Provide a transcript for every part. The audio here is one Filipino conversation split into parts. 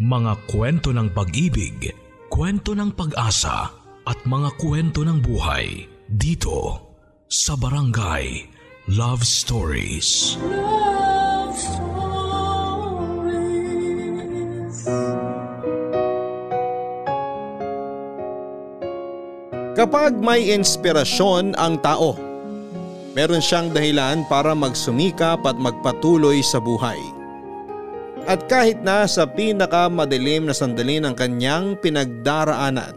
Mga kwento ng pag-ibig, kwento ng pag-asa at mga kwento ng buhay dito sa Barangay Love Stories. Love Stories. Kapag may inspirasyon ang tao, meron siyang dahilan para magsumikap at magpatuloy sa buhay. At kahit na sa pinakamadilim na sandali ng kanyang pinagdaraanan,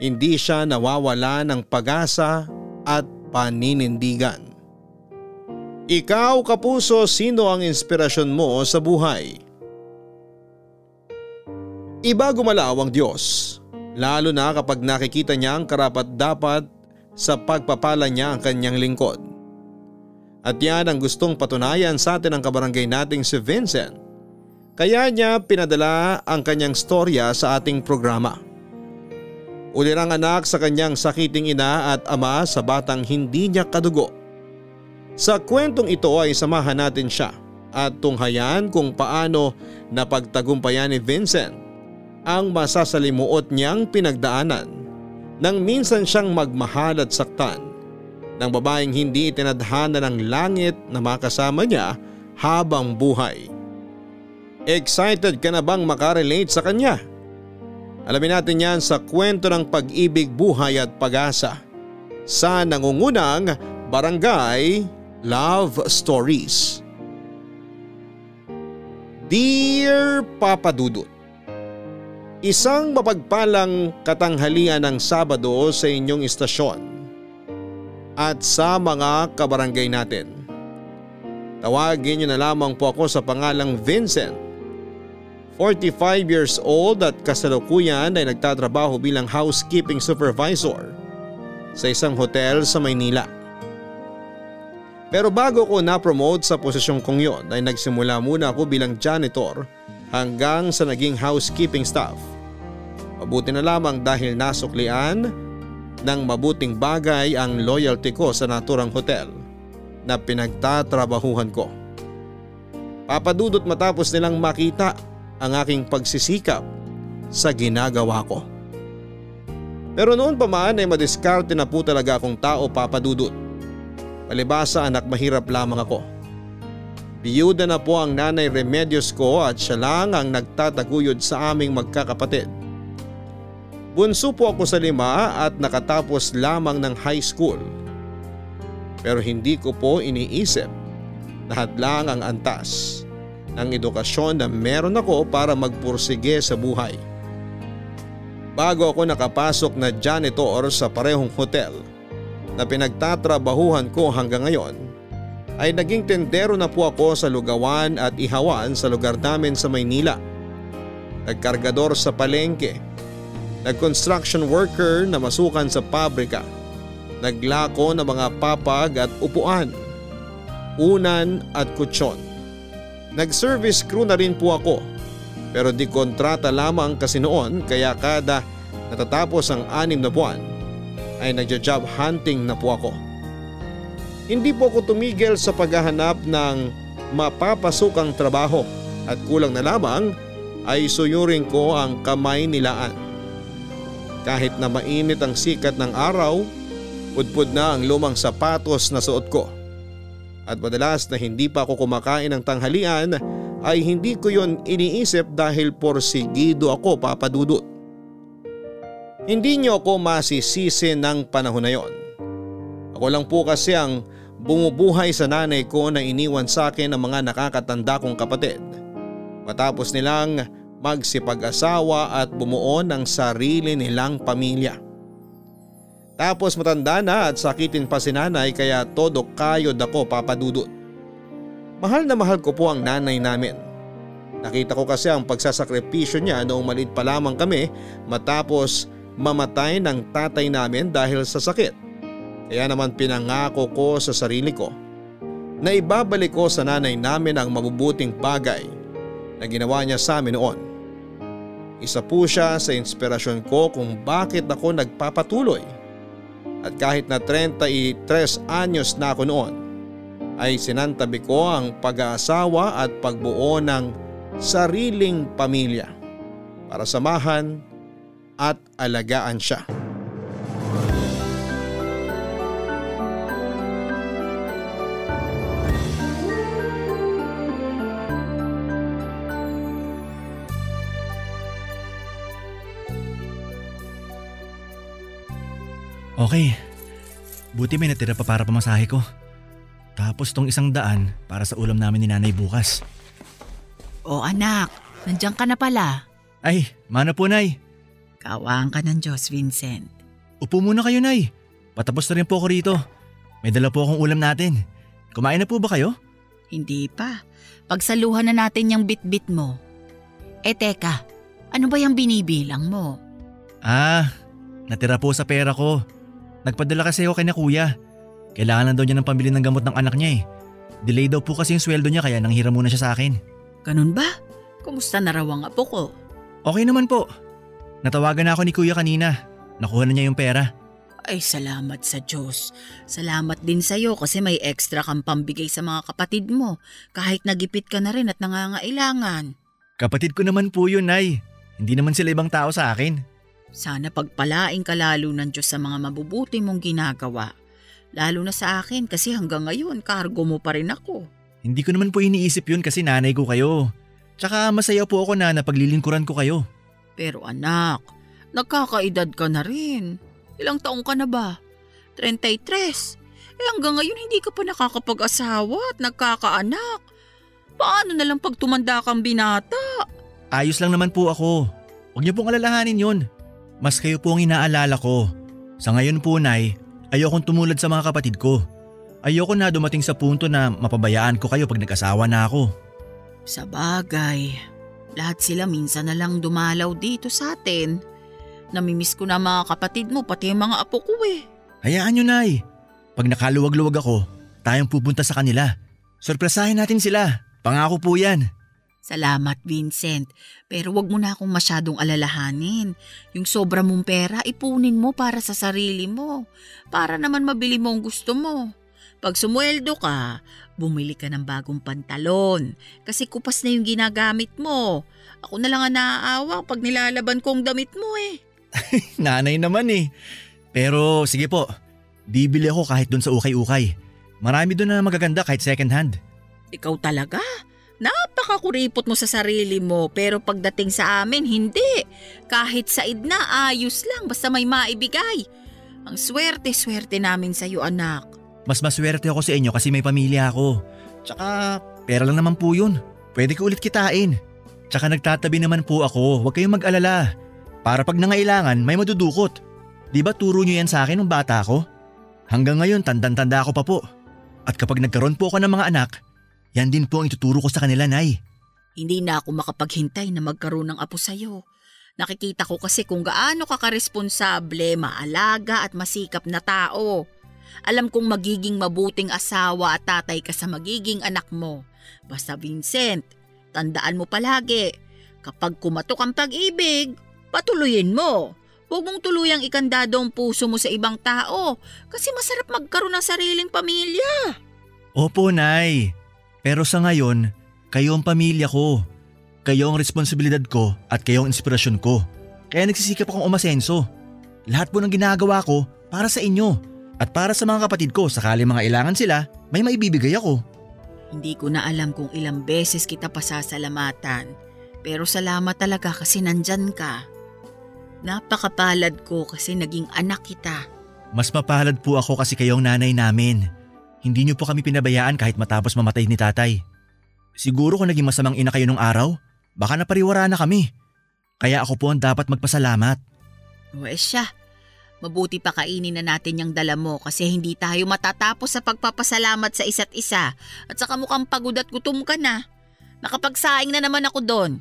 hindi siya nawawala ng pag-asa at paninindigan. Ikaw kapuso sino ang inspirasyon mo sa buhay? Iba gumalaw ang Diyos, lalo na kapag nakikita niya ang karapat dapat sa pagpapala niya ang kanyang lingkod. At yan ang gustong patunayan sa atin ng kabarangay nating si Vincent. Kaya niya pinadala ang kanyang storya sa ating programa. Ulirang anak sa kanyang sakiting ina at ama sa batang hindi niya kadugo. Sa kwentong ito ay samahan natin siya at tunghayan kung paano napagtagumpayan ni Vincent ang masasalimuot niyang pinagdaanan nang minsan siyang magmahal at saktan ng babaeng hindi itinadhana ng langit na makasama niya habang buhay. Excited ka na bang makarelate sa kanya? Alamin natin yan sa kwento ng pag-ibig, buhay at pag-asa sa nangungunang Barangay Love Stories. Dear Papa Dudut, Isang mapagpalang katanghalian ng Sabado sa inyong istasyon at sa mga kabarangay natin. Tawagin niyo na lamang po ako sa pangalang Vincent. 45 years old at kasalukuyan ay nagtatrabaho bilang housekeeping supervisor sa isang hotel sa Maynila. Pero bago ko na-promote sa posisyong kong yon ay nagsimula muna ako bilang janitor hanggang sa naging housekeeping staff. Mabuti na lamang dahil nasuklian ng mabuting bagay ang loyalty ko sa naturang hotel na pinagtatrabahuhan ko. Papadudot matapos nilang makita ang aking pagsisikap sa ginagawa ko. Pero noon pa man ay madiskarte na po talaga akong tao papadudot. Palibasa anak mahirap lamang ako. Biyuda na po ang nanay Remedios ko at siya lang ang nagtataguyod sa aming magkakapatid. Bunso po ako sa lima at nakatapos lamang ng high school. Pero hindi ko po iniisip na hadlang ang antas ng edukasyon na meron ako para magpursige sa buhay. Bago ako nakapasok na janitor sa parehong hotel na pinagtatrabahuhan ko hanggang ngayon, ay naging tendero na po ako sa lugawan at ihawan sa lugar namin sa Maynila. Nagkargador sa palengke nag-construction worker na masukan sa pabrika, naglako ng mga papag at upuan, unan at kutsyon. Nag-service crew na rin po ako pero di kontrata lamang kasi noon kaya kada natatapos ang anim na buwan ay nagja-job hunting na po ako. Hindi po ako tumigil sa paghahanap ng mapapasukang trabaho at kulang na lamang ay suyurin ko ang kamay nilaan. Kahit na mainit ang sikat ng araw, pudpud na ang lumang sapatos na suot ko. At madalas na hindi pa ako kumakain ng tanghalian ay hindi ko yon iniisip dahil porsigido ako papadudot. Hindi niyo ako masisisi ng panahon na yon. Ako lang po kasi ang bumubuhay sa nanay ko na iniwan sa akin ng mga nakakatanda kong kapatid. Matapos nilang magsipag-asawa at bumuo ng sarili nilang pamilya. Tapos matanda na at sakitin pa si nanay kaya todo kayod ako papadudot. Mahal na mahal ko po ang nanay namin. Nakita ko kasi ang pagsasakripisyo niya noong maliit pa lamang kami matapos mamatay ng tatay namin dahil sa sakit. Kaya naman pinangako ko sa sarili ko na ibabalik ko sa nanay namin ang mabubuting bagay na ginawa niya sa amin noon. Isa po siya sa inspirasyon ko kung bakit ako nagpapatuloy. At kahit na 33 anyos na ako noon, ay sinantabi ko ang pag-aasawa at pagbuo ng sariling pamilya para samahan at alagaan siya. Okay. Buti may natira pa para pamasahe ko. Tapos tong isang daan para sa ulam namin ni nanay bukas. O anak, nandiyan ka na pala. Ay, mana po nay. Kawaan ka ng Diyos, Vincent. Upo muna kayo nay. Patapos na rin po ako rito. May dala po akong ulam natin. Kumain na po ba kayo? Hindi pa. Pagsaluhan na natin yung bit-bit mo. Eh teka, ano ba yung binibilang mo? Ah, natira po sa pera ko. Nagpadala kasi ako kay na kuya. Kailangan lang daw niya ng pambili ng gamot ng anak niya eh. Delay daw po kasi yung sweldo niya kaya nanghiram muna siya sa akin. Ganun ba? Kumusta na raw ang apo ko? Okay naman po. Natawagan na ako ni kuya kanina. Nakuha na niya yung pera. Ay salamat sa Diyos. Salamat din sa iyo kasi may extra kang pambigay sa mga kapatid mo kahit nagipit ka na rin at nangangailangan. Kapatid ko naman po yun, Nay. Hindi naman sila ibang tao sa akin. Sana pagpalain ka lalo ng Diyos sa mga mabubuti mong ginagawa. Lalo na sa akin kasi hanggang ngayon kargo mo pa rin ako. Hindi ko naman po iniisip yun kasi nanay ko kayo. Tsaka masaya po ako na napaglilingkuran ko kayo. Pero anak, nagkakaedad ka na rin. Ilang taong ka na ba? 33. Eh hanggang ngayon hindi ka pa nakakapag-asawa at nagkakaanak. Paano na lang pag tumanda kang binata? Ayos lang naman po ako. Huwag niyo pong alalahanin yun. Mas kayo po ang inaalala ko. Sa ngayon po, Nay, ayokong tumulad sa mga kapatid ko. Ayoko na dumating sa punto na mapabayaan ko kayo pag nag-asawa na ako. Sa bagay, lahat sila minsan na lang dumalaw dito sa atin. Namimiss ko na mga kapatid mo pati yung mga apo ko eh. Hayaan nyo, Nay. Pag nakaluwag-luwag ako, tayong pupunta sa kanila. Sorpresahin natin sila. Pangako po yan. Salamat Vincent, pero wag mo na akong masyadong alalahanin. Yung sobra mong pera, ipunin mo para sa sarili mo. Para naman mabili mo ang gusto mo. Pag sumweldo ka, bumili ka ng bagong pantalon. Kasi kupas na yung ginagamit mo. Ako na lang ang naaawa pag nilalaban ko ang damit mo eh. Nanay naman eh. Pero sige po, bibili ako kahit doon sa ukay-ukay. Marami doon na magaganda kahit second hand. Ikaw talaga? Napakakuripot mo sa sarili mo pero pagdating sa amin, hindi. Kahit sa idna, ayos lang basta may maibigay. Ang swerte-swerte namin sa iyo anak. Mas maswerte ako sa inyo kasi may pamilya ako. Tsaka pera lang naman po yun. Pwede ko ulit kitain. Tsaka nagtatabi naman po ako, huwag kayong mag-alala. Para pag nangailangan, may madudukot. Di ba turo nyo yan sa akin nung bata ako? Hanggang ngayon, tandang-tanda ako pa po. At kapag nagkaroon po ako ng mga anak, yan din po ang ituturo ko sa kanila, Nay. Hindi na ako makapaghintay na magkaroon ng apo sa'yo. Nakikita ko kasi kung gaano ka karesponsable, maalaga at masikap na tao. Alam kong magiging mabuting asawa at tatay ka sa magiging anak mo. Basta Vincent, tandaan mo palagi, kapag kumatok ang pag-ibig, patuloyin mo. Huwag mong tuluyang ikandado ang puso mo sa ibang tao kasi masarap magkaroon ng sariling pamilya. Opo, Nay. Pero sa ngayon, kayo ang pamilya ko. Kayo ang responsibilidad ko at kayo ang inspirasyon ko. Kaya nagsisikap akong umasenso. Lahat po ng ginagawa ko para sa inyo. At para sa mga kapatid ko sakali mga ilangan sila, may maibibigay ako. Hindi ko na alam kung ilang beses kita pasasalamatan. Pero salamat talaga kasi nandyan ka. Napakapalad ko kasi naging anak kita. Mas mapalad po ako kasi kayo ang nanay namin. Hindi niyo po kami pinabayaan kahit matapos mamatay ni tatay. Siguro kung naging masamang ina kayo nung araw, baka napariwara na kami. Kaya ako po ang dapat magpasalamat. Eh siya, mabuti pa kainin na natin yung dala mo kasi hindi tayo matatapos sa pagpapasalamat sa isa't isa at saka mukhang pagod at gutom ka na. Nakapagsaing na naman ako doon.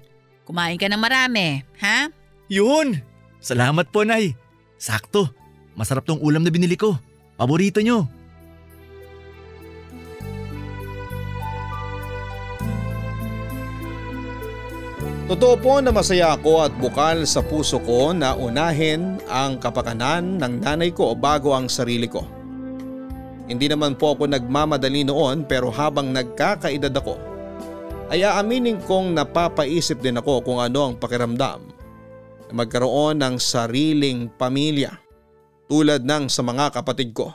Kumain ka ng marami, ha? Yun! Salamat po, Nay. Sakto. Masarap tong ulam na binili ko. Paborito nyo. Totoo po na masaya ako at bukal sa puso ko na unahin ang kapakanan ng nanay ko bago ang sarili ko. Hindi naman po ako nagmamadali noon pero habang nagkakaedad ako ay aaminin kong napapaisip din ako kung ano ang pakiramdam na magkaroon ng sariling pamilya tulad ng sa mga kapatid ko.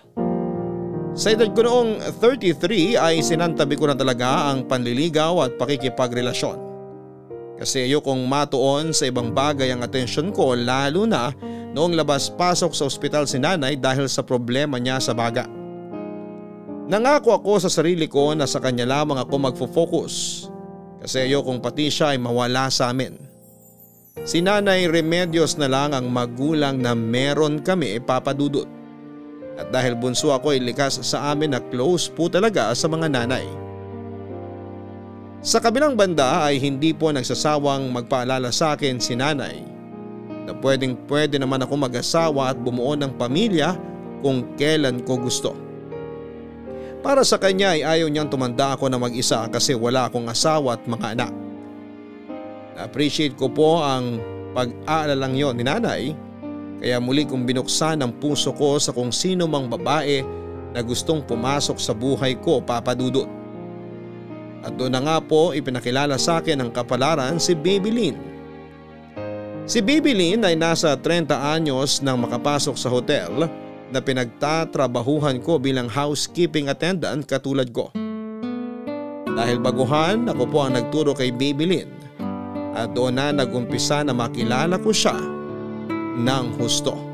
Sa edad ko noong 33 ay sinantabi ko na talaga ang panliligaw at pakikipagrelasyon. Kasi ayokong matuon sa ibang bagay ang atensyon ko lalo na noong labas-pasok sa ospital si nanay dahil sa problema niya sa baga. Nangako ako sa sarili ko na sa kanya lamang ako magfo-focus kasi ayokong pati siya ay mawala sa amin. Si nanay Remedios na lang ang magulang na meron kami papadudot. At dahil bunso ako ay likas sa amin na close po talaga sa mga nanay. Sa kabilang banda ay hindi po nagsasawang magpaalala sa akin si nanay na pwedeng pwede naman ako mag-asawa at bumuo ng pamilya kung kailan ko gusto. Para sa kanya ay ayaw niyang tumanda ako na mag-isa kasi wala akong asawa at mga anak. Na-appreciate ko po ang pag-aalalang yon ni nanay kaya muli kong binuksan ang puso ko sa kung sino mang babae na gustong pumasok sa buhay ko papadudot. At doon na nga po ipinakilala sa akin ang kapalaran si Baby Lynn. Si Baby Lynn ay nasa 30 anyos nang makapasok sa hotel na pinagtatrabahuhan ko bilang housekeeping attendant katulad ko. Dahil baguhan ako po ang nagturo kay Baby Lynn at doon na nagumpisa na makilala ko siya ng husto.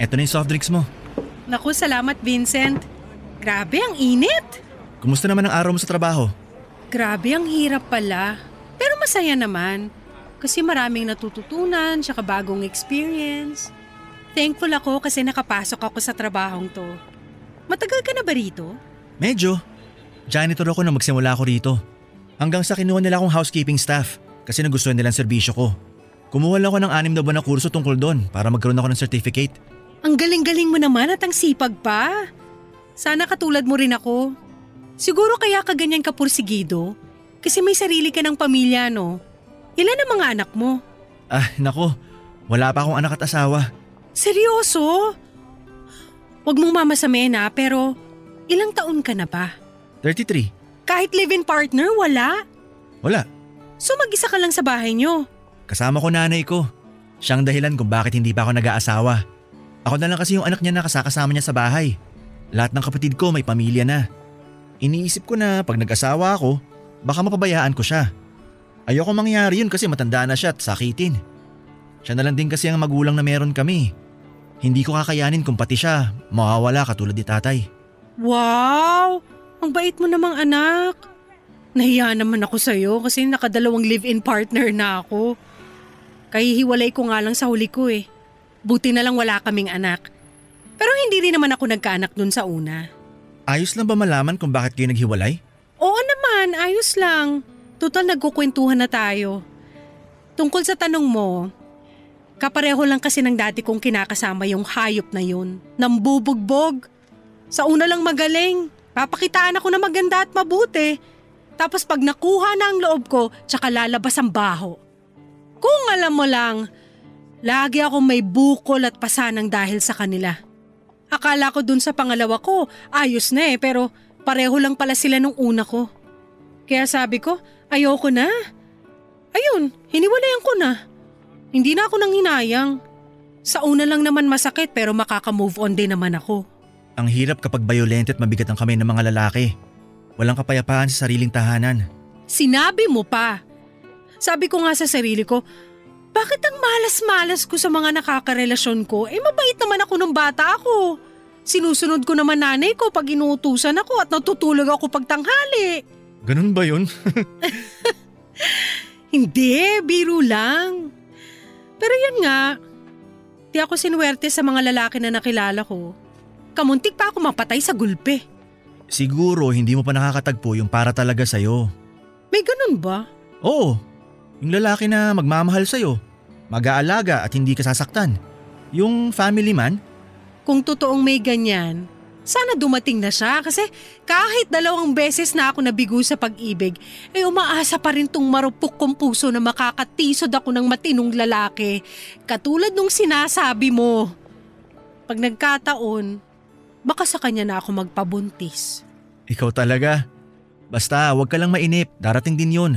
Eto na yung soft drinks mo. Naku, salamat Vincent. Grabe, ang init. Kumusta naman ang araw mo sa trabaho? Grabe, ang hirap pala. Pero masaya naman. Kasi maraming natututunan, tsaka bagong experience. Thankful ako kasi nakapasok ako sa trabahong to. Matagal ka na ba rito? Medyo. Janitor ako na magsimula ako rito. Hanggang sa kinuha nila akong housekeeping staff kasi nagustuhan nilang serbisyo ko. Kumuha lang ako ng anim na buwan na kurso tungkol doon para magkaroon ako ng certificate. Ang galing-galing mo naman at ang sipag pa. Sana katulad mo rin ako. Siguro kaya ka ganyan ka pursigido. Kasi may sarili ka ng pamilya, no? Ilan ang mga anak mo? Ah, nako. Wala pa akong anak at asawa. Seryoso? Huwag mong mamasamin ha, pero ilang taon ka na ba? 33. Kahit live-in partner, wala? Wala. So mag-isa ka lang sa bahay nyo? Kasama ko nanay ko. Siyang dahilan kung bakit hindi pa ako nag-aasawa. Ako na lang kasi yung anak niya na kasakasama niya sa bahay. Lahat ng kapatid ko may pamilya na. Iniisip ko na pag nag-asawa ako, baka mapabayaan ko siya. Ayoko mangyari yun kasi matanda na siya at sakitin. Siya na lang din kasi ang magulang na meron kami. Hindi ko kakayanin kung pati siya mawawala katulad ni tatay. Wow! Ang bait mo namang anak. Nahiya naman ako sa'yo kasi nakadalawang live-in partner na ako. Kahihiwalay ko nga lang sa huli ko eh. Buti na lang wala kaming anak. Pero hindi rin naman ako nagkaanak dun sa una. Ayos lang ba malaman kung bakit kayo naghiwalay? Oo naman, ayos lang. Total nagkukwentuhan na tayo. Tungkol sa tanong mo, kapareho lang kasi ng dati kong kinakasama yung hayop na yun. Nambubugbog. Sa una lang magaling. Papakitaan ako na maganda at mabuti. Tapos pag nakuha na ang loob ko, tsaka lalabas ang baho. Kung alam mo lang, lagi akong may bukol at pasanang dahil sa kanila. Akala ko dun sa pangalawa ko, ayos na eh, pero pareho lang pala sila nung una ko. Kaya sabi ko, ayoko na. Ayun, hiniwalayan ko na. Hindi na ako nang hinayang. Sa una lang naman masakit pero makaka-move on din naman ako. Ang hirap kapag violent at mabigat ang kamay ng mga lalaki. Walang kapayapaan sa sariling tahanan. Sinabi mo pa. Sabi ko nga sa sarili ko, bakit ang malas-malas ko sa mga nakakarelasyon ko? Eh mabait naman ako nung bata ako. Sinusunod ko naman nanay ko pag inuutusan ako at natutulog ako pag tanghali. Ganun ba yun? Hindi, biro lang. Pero yun nga, di ako sinuwerte sa mga lalaki na nakilala ko. Kamuntik pa ako mapatay sa gulpe. Siguro hindi mo pa nakakatagpo yung para talaga sa'yo. May ganun ba? Oo, yung lalaki na magmamahal sa'yo, mag-aalaga at hindi ka sasaktan. Yung family man, Kung totoong may ganyan, sana dumating na siya kasi kahit dalawang beses na ako nabigo sa pag-ibig, ay umaasa pa rin tong marupok kong puso na makakatisod ako ng matinong lalaki, katulad nung sinasabi mo. Pag nagkataon, baka sa kanya na ako magpabuntis. Ikaw talaga. Basta huwag ka lang mainip, darating din yun.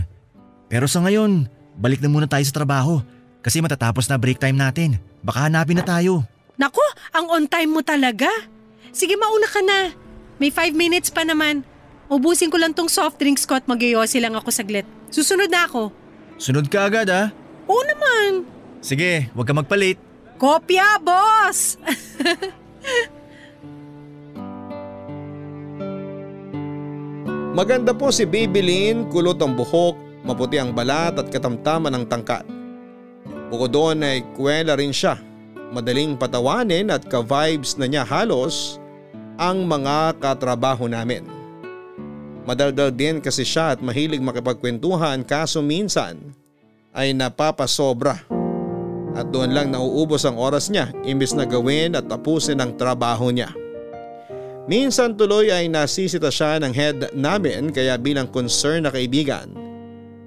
Pero sa ngayon, balik na muna tayo sa trabaho. Kasi matatapos na break time natin. Baka hanapin na tayo. Nako, ang on time mo talaga. Sige mauna ka na. May five minutes pa naman. Ubusin ko lang tong soft drinks ko at magyoyosi lang ako saglit. Susunod na ako. Sunod ka agad ah. Oo naman. Sige, huwag ka magpalit. Kopya, boss! Maganda po si Babylin, kulot ang buhok, maputi ang balat at katamtaman ng tangkat. Bukod doon ay kwela rin siya. Madaling patawanin at ka-vibes na niya halos ang mga katrabaho namin. Madaldal din kasi siya at mahilig makipagkwentuhan kaso minsan ay napapasobra. At doon lang nauubos ang oras niya imbis na gawin at tapusin ang trabaho niya. Minsan tuloy ay nasisita siya ng head namin kaya bilang concern na kaibigan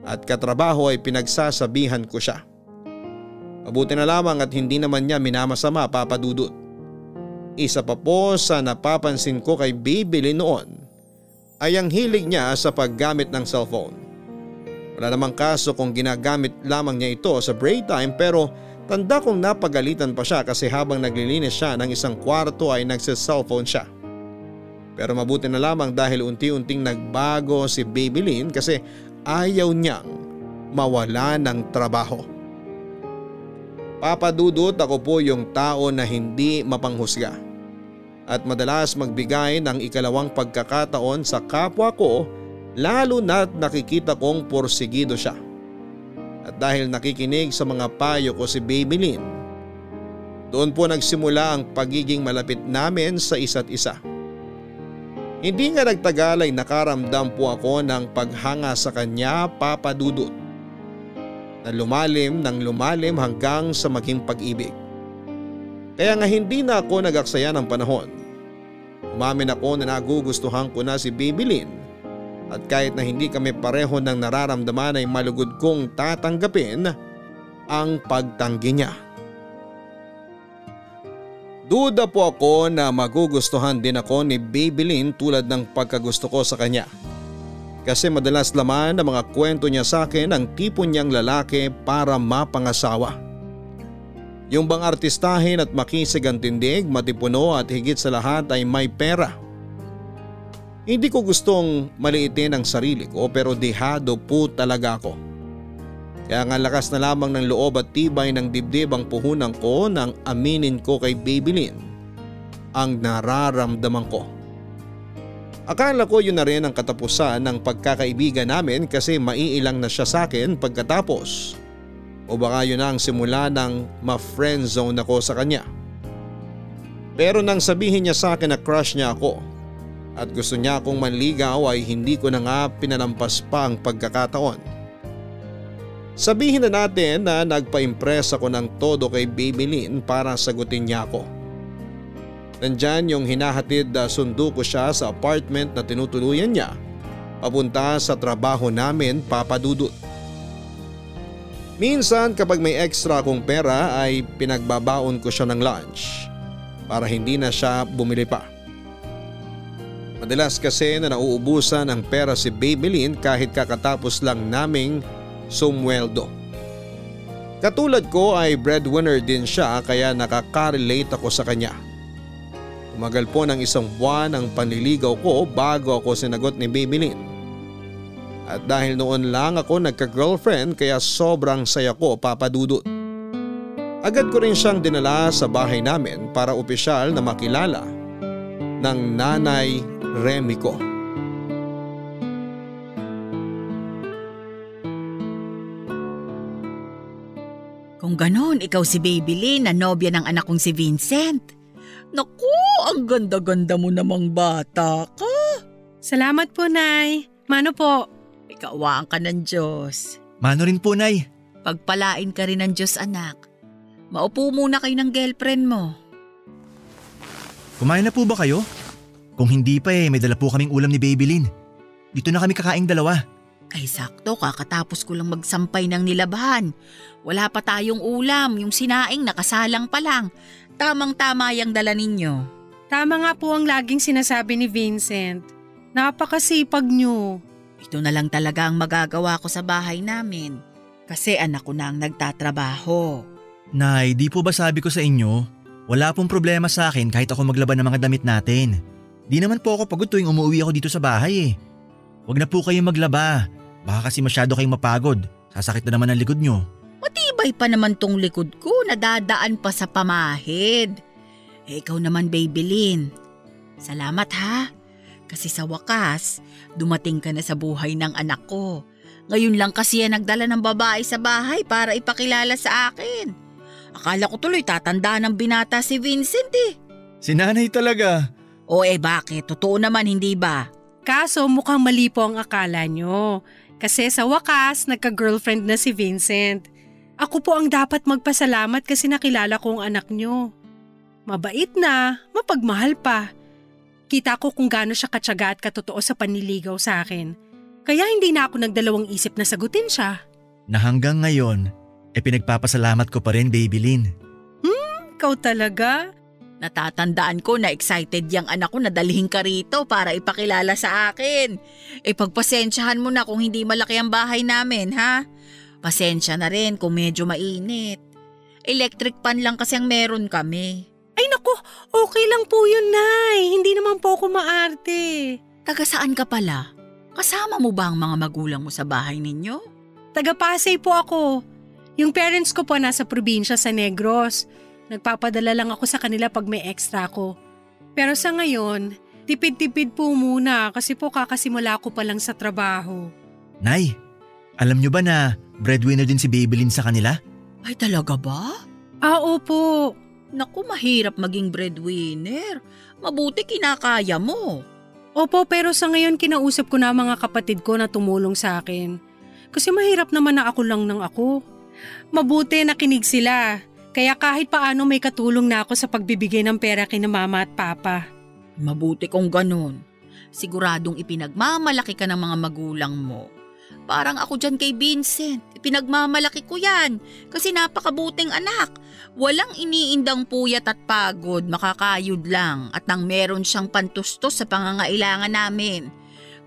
at katrabaho ay pinagsasabihan ko siya. Mabuti na lamang at hindi naman niya minamasama papadudot. Isa pa po sa napapansin ko kay Bibili noon ay ang hilig niya sa paggamit ng cellphone. Wala namang kaso kung ginagamit lamang niya ito sa break time pero tanda kong napagalitan pa siya kasi habang naglilinis siya ng isang kwarto ay nagsa-cellphone siya. Pero mabuti na lamang dahil unti-unting nagbago si Babylin kasi ayaw niyang mawala ng trabaho. Papadudot ako po yung tao na hindi mapanghusga at madalas magbigay ng ikalawang pagkakataon sa kapwa ko lalo na't nakikita kong porsigido siya. At dahil nakikinig sa mga payo ko si Babylin, doon po nagsimula ang pagiging malapit namin sa isa't isa. Hindi nga nagtagal ay nakaramdam po ako ng paghanga sa kanya papadudot. Na lumalim ng lumalim hanggang sa maging pag-ibig. Kaya nga hindi na ako nagaksaya ng panahon. Umamin ako na nagugustuhan ko na si Babylin at kahit na hindi kami pareho ng nararamdaman ay malugod kong tatanggapin ang pagtanggi niya. Duda po ako na magugustuhan din ako ni Babylin tulad ng pagkagusto ko sa kanya. Kasi madalas laman ng mga kwento niya sa akin ang tipo niyang lalaki para mapangasawa. Yung bang artistahin at makisig ang tindig, matipuno at higit sa lahat ay may pera. Hindi ko gustong maliitin ang sarili ko pero dehado po talaga ako. Kaya nga lakas na lamang ng loob at tibay ng dibdib ang puhunan ko nang aminin ko kay Babylin ang nararamdaman ko. Akala ko yun na rin ang katapusan ng pagkakaibigan namin kasi maiilang na siya sa akin pagkatapos. O baka yun na ang simula ng ma-friendzone ako sa kanya. Pero nang sabihin niya sa akin na crush niya ako at gusto niya akong manligaw ay hindi ko na nga pinalampas pa ang pagkakataon. Sabihin na natin na nagpa-impress ako ng todo kay Babylin para sagutin niya ako. Nandyan yung hinahatid na sundo ko siya sa apartment na tinutuluyan niya papunta sa trabaho namin papadudot. Minsan kapag may extra akong pera ay pinagbabaon ko siya ng lunch para hindi na siya bumili pa. Madalas kasi na nauubusan ang pera si Babylin kahit kakatapos lang naming sumweldo. Katulad ko ay breadwinner din siya kaya nakaka-relate ako sa kanya. Tumagal po ng isang buwan ang panliligaw ko bago ako sinagot ni Babylin. At dahil noon lang ako nagka-girlfriend kaya sobrang saya ko papadudot. Agad ko rin siyang dinala sa bahay namin para opisyal na makilala ng nanay Remy ko. Kung ganon, ikaw si Babylin na nobya ng anak kong si Vincent. Naku, ang ganda-ganda mo namang bata ka. Salamat po, Nay. Mano po? Ikawaan ka ng Diyos. Mano rin po, Nay. Pagpalain ka rin ng Diyos, anak. Maupo muna kayo ng girlfriend mo. Kumain na po ba kayo? Kung hindi pa eh, may dala po kaming ulam ni Babylin. Dito na kami kakaing dalawa. Ay sakto, kakatapos ko lang magsampay ng nilabahan. Wala pa tayong ulam, yung sinaing nakasalang pa lang. Tamang-tama yung dala ninyo. Tama nga po ang laging sinasabi ni Vincent. Napakasipag niyo. Ito na lang talaga ang magagawa ko sa bahay namin. Kasi anak ko na ang nagtatrabaho. Nay, di po ba sabi ko sa inyo, wala pong problema sa akin kahit ako maglaban ng mga damit natin. Di naman po ako pagod tuwing umuwi ako dito sa bahay eh. Huwag na po kayong maglaba. Baka kasi masyado kayong mapagod. Sasakit na naman ang likod nyo. Matibay pa naman tong likod ko, nadadaan pa sa pamahid. Eh, ikaw naman, Babylin. Salamat ha. Kasi sa wakas, dumating ka na sa buhay ng anak ko. Ngayon lang kasi yan nagdala ng babae sa bahay para ipakilala sa akin. Akala ko tuloy tatanda ng binata si Vincent eh. Si nanay talaga. O eh bakit? Totoo naman hindi ba? Kaso mukhang mali po ang akala nyo. Kasi sa wakas, nagka-girlfriend na si Vincent. Ako po ang dapat magpasalamat kasi nakilala ko ang anak nyo. Mabait na, mapagmahal pa. Kita ko kung gaano siya katsaga at katotoo sa panliligaw sa akin. Kaya hindi na ako nagdalawang isip na sagutin siya. Na hanggang ngayon, e pinagpapasalamat ko pa rin, Babylin. Ikaw talaga? Natatandaan ko na excited yung anak ko na dalhin ka rito para ipakilala sa akin. E pagpasensyahan mo na kung hindi malaki ang bahay namin, ha? Pasensya na rin kung medyo mainit. Electric pan lang kasi ang meron kami. Ay naku, okay lang po yun, Nay. Hindi naman po ako maarte. Taga saan ka pala? Kasama mo ba ang mga magulang mo sa bahay ninyo? Taga Pasay po ako. Yung parents ko po nasa probinsya sa Negros. Nagpapadala lang ako sa kanila pag may extra ko. Pero sa ngayon, tipid-tipid po muna kasi po kakasimula ko pa lang sa trabaho. Nay, alam nyo ba na breadwinner din si Babylin sa kanila? Ay talaga ba? Ah, opo. Naku, mahirap maging breadwinner. Mabuti kinakaya mo. Opo, pero sa ngayon kinausap ko na mga kapatid ko na tumulong sa akin. Kasi mahirap naman na ako lang ng ako. Mabuti nakinig sila. Kaya kahit paano may katulong na ako sa pagbibigay ng pera kina mama at papa. Mabuti kung ganun. Siguradong ipinagmamalaki ka ng mga magulang mo. Parang ako dyan kay Vincent. Ipinagmamalaki ko yan. Kasi napakabuting anak. Walang iniindang puyat at pagod, makakayod lang at nang meron siyang pantustos sa pangangailangan namin.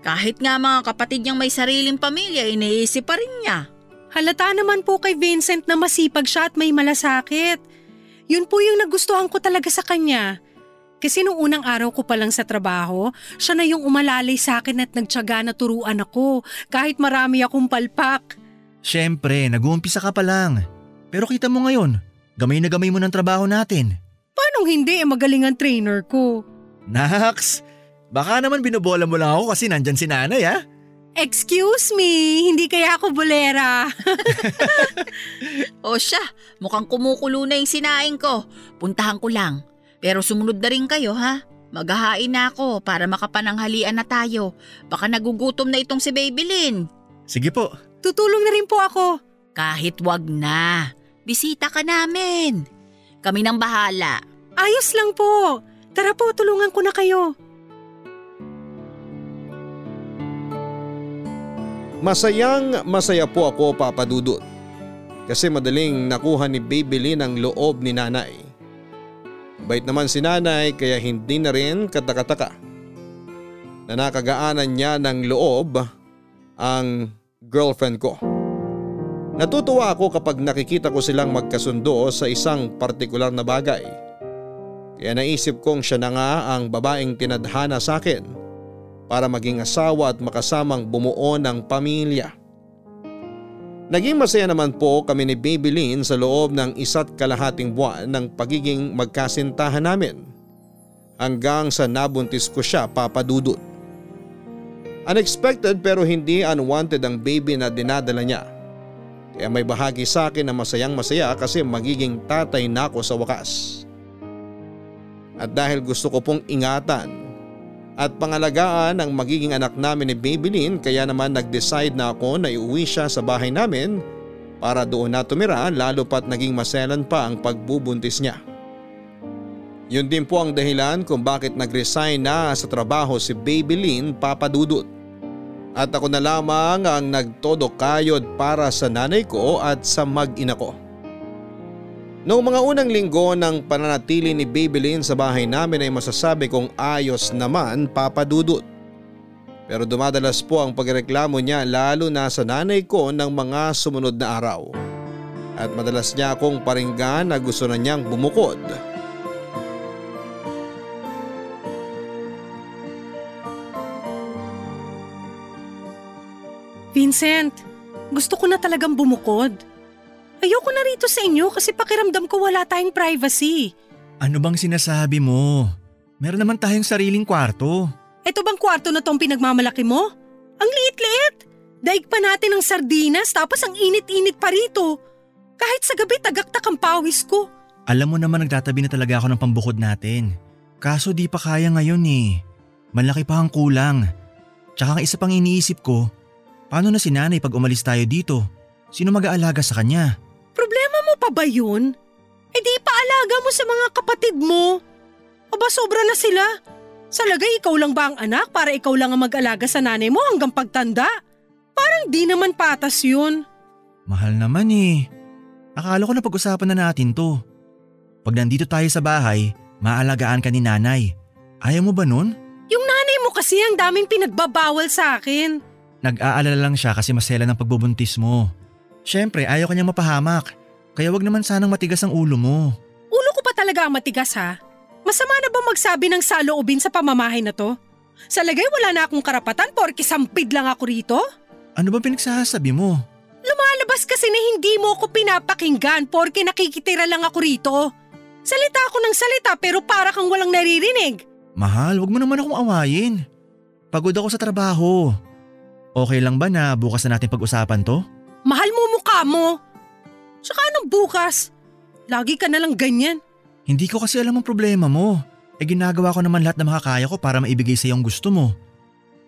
Kahit nga mga kapatid niyang may sariling pamilya, iniisip pa rin niya. Halata naman po kay Vincent na masipag siya at may malasakit. Yun po yung nagustuhan ko talaga sa kanya. Kasi nung unang araw ko pa lang sa trabaho, siya na yung umalalay sa akin at nagtsaga na turuan ako kahit marami akong palpak. Siyempre, nag-uumpisa ka pa lang. Pero kita mo ngayon, gamay na gamay mo ng trabaho natin. Paano hindi eh magaling ang trainer ko? Nax, baka naman binobola mo lang ako kasi nandyan si nanay ah. Excuse me, hindi kaya ako bolera. O siya, mukhang kumukulo na yung sinaing ko. Puntahan ko lang. Pero sumunod na rin kayo ha. Maghahain na ako para makapananghalian na tayo. Baka nagugutom na itong si Babylin. Sige po. Tutulong na rin po ako. Kahit wag na. Bisita ka namin. Kami nang bahala. Ayos lang po. Tara po, tulungan ko na kayo. Masayang masaya po ako papadudot. Kasi madaling nakuha ni Babylin ang loob ni nanay. Bait naman si nanay kaya hindi na rin katakataka. Na nakagaanan niya ng loob ang girlfriend ko. Natutuwa ako kapag nakikita ko silang magkasundo sa isang partikular na bagay. Kaya naisip kong siya na nga ang babaeng tinadhana sa akin para maging asawa at makasamang bumuo ng pamilya. Naging masaya naman po kami ni Babylin sa loob ng isa't kalahating buwan ng pagiging magkasintahan namin. Hanggang sa nabuntis ko siya papadudot. Unexpected pero hindi unwanted ang baby na dinadala niya. Kaya may bahagi sa akin na masayang masaya kasi magiging tatay na ako sa wakas. At dahil gusto ko pong ingatan at pangalagaan ang magiging anak namin ni Babylin kaya naman nag-decide na ako na iuwi siya sa bahay namin para doon na tumira lalo pat naging maselan pa ang pagbubuntis niya. Yun din po ang dahilan kung bakit nag-resign na sa trabaho si Babylin papadudot. At ako na lamang ang nagtodo kayod para sa nanay ko at sa mag-ina ko. Noong mga unang linggo ng pananatili ni Babylin sa bahay namin ay masasabi kong ayos naman papadudot. Pero dumadalas po ang pagreklamo niya lalo na sa nanay ko ng mga sumunod na araw. At madalas niya akong paringgan na gusto na niyang bumukod. Vincent, gusto ko na talagang bumukod. Ayoko na rito sa inyo kasi pakiramdam ko wala tayong privacy. Ano bang sinasabi mo? Meron naman tayong sariling kwarto. Ito bang kwarto na tong pinagmamalaki mo? Ang liit-liit! Daig pa natin ng sardinas tapos ang init-init pa rito. Kahit sa gabi tagaktak ang pawis ko. Alam mo naman nagtatabi na talaga ako ng pambukod natin. Kaso di pa kaya ngayon eh. Malaki pa ang kulang. Tsaka ang isa pang iniisip ko, paano na si nanay pag umalis tayo dito? Sino mag-aalaga sa kanya? Problema mo pa ba yun? Eh di paalaga mo sa mga kapatid mo. Aba sobra na sila. Sa lagay ikaw lang ba ang anak para ikaw lang ang mag-alaga sa nanay mo hanggang pagtanda? Parang di naman patas yun. Mahal naman eh. Akala ko na pag-usapan na natin to. Pag nandito tayo sa bahay, maalagaan ka ni nanay. Ayaw mo ba nun? Yung nanay mo kasi ang daming pinagbabawal sa akin. Nag-aalala lang siya kasi masela ng pagbubuntis mo. Siyempre, ayaw kanyang mapahamak. Kaya wag naman sanang matigas ang ulo mo. Ulo ko pa talaga ang matigas ha? Masama na ba magsabi ng saloobin sa pamamahay na to? Sa lagay wala na akong karapatan porke sampid lang ako rito? Ano ba pinagsasabi mo? Lumalabas kasi na hindi mo ako pinapakinggan porke nakikitira lang ako rito. Salita ako ng salita pero para kang walang naririnig. Mahal, wag mo naman akong awayin. Pagod ako sa trabaho. Okay lang ba na bukas na natin pag-usapan to? Mahal mo mukha mo. Tsaka anong bukas? Lagi ka na lang ganyan. Hindi ko kasi alam ang problema mo. E ginagawa ko naman lahat na makakaya ko para maibigay sa yung gusto mo.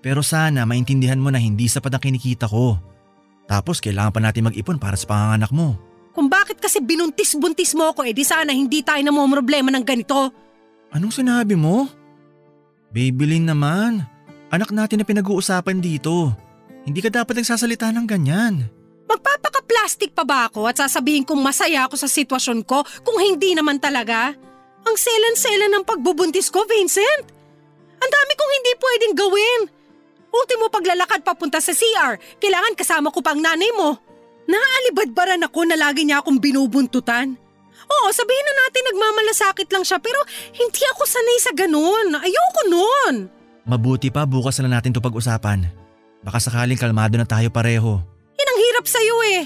Pero sana maintindihan mo na hindi sapat ang kinikita ko. Tapos kailangan pa natin mag-ipon para sa panganganak mo. Kung bakit kasi binuntis-buntis mo ako, edi sana hindi tayo na mo problema ng ganito. Anong sinabi mo? Babylin naman. Anak natin na pinag-uusapan dito. Hindi ka dapat nagsasalita ng ganyan. Magpapaka-plastic pa ba ako at sasabihin kong masaya ako sa sitwasyon ko kung hindi naman talaga? Ang selan-selan ng pagbubuntis ko, Vincent. Ang dami kong hindi pwedeng gawin. Ultimo paglalakad papunta sa CR, kailangan kasama ko pang nanay mo. Naaalibadbaran ako na lagi niya akong binubuntutan. Oo, sabihin na natin nagmamalasakit lang siya pero hindi ako sanay sa ganun. Ayoko nun. Mabuti pa bukas na natin to pag-usapan. Baka sakaling kalmado na tayo pareho. Hirap sa'yo eh.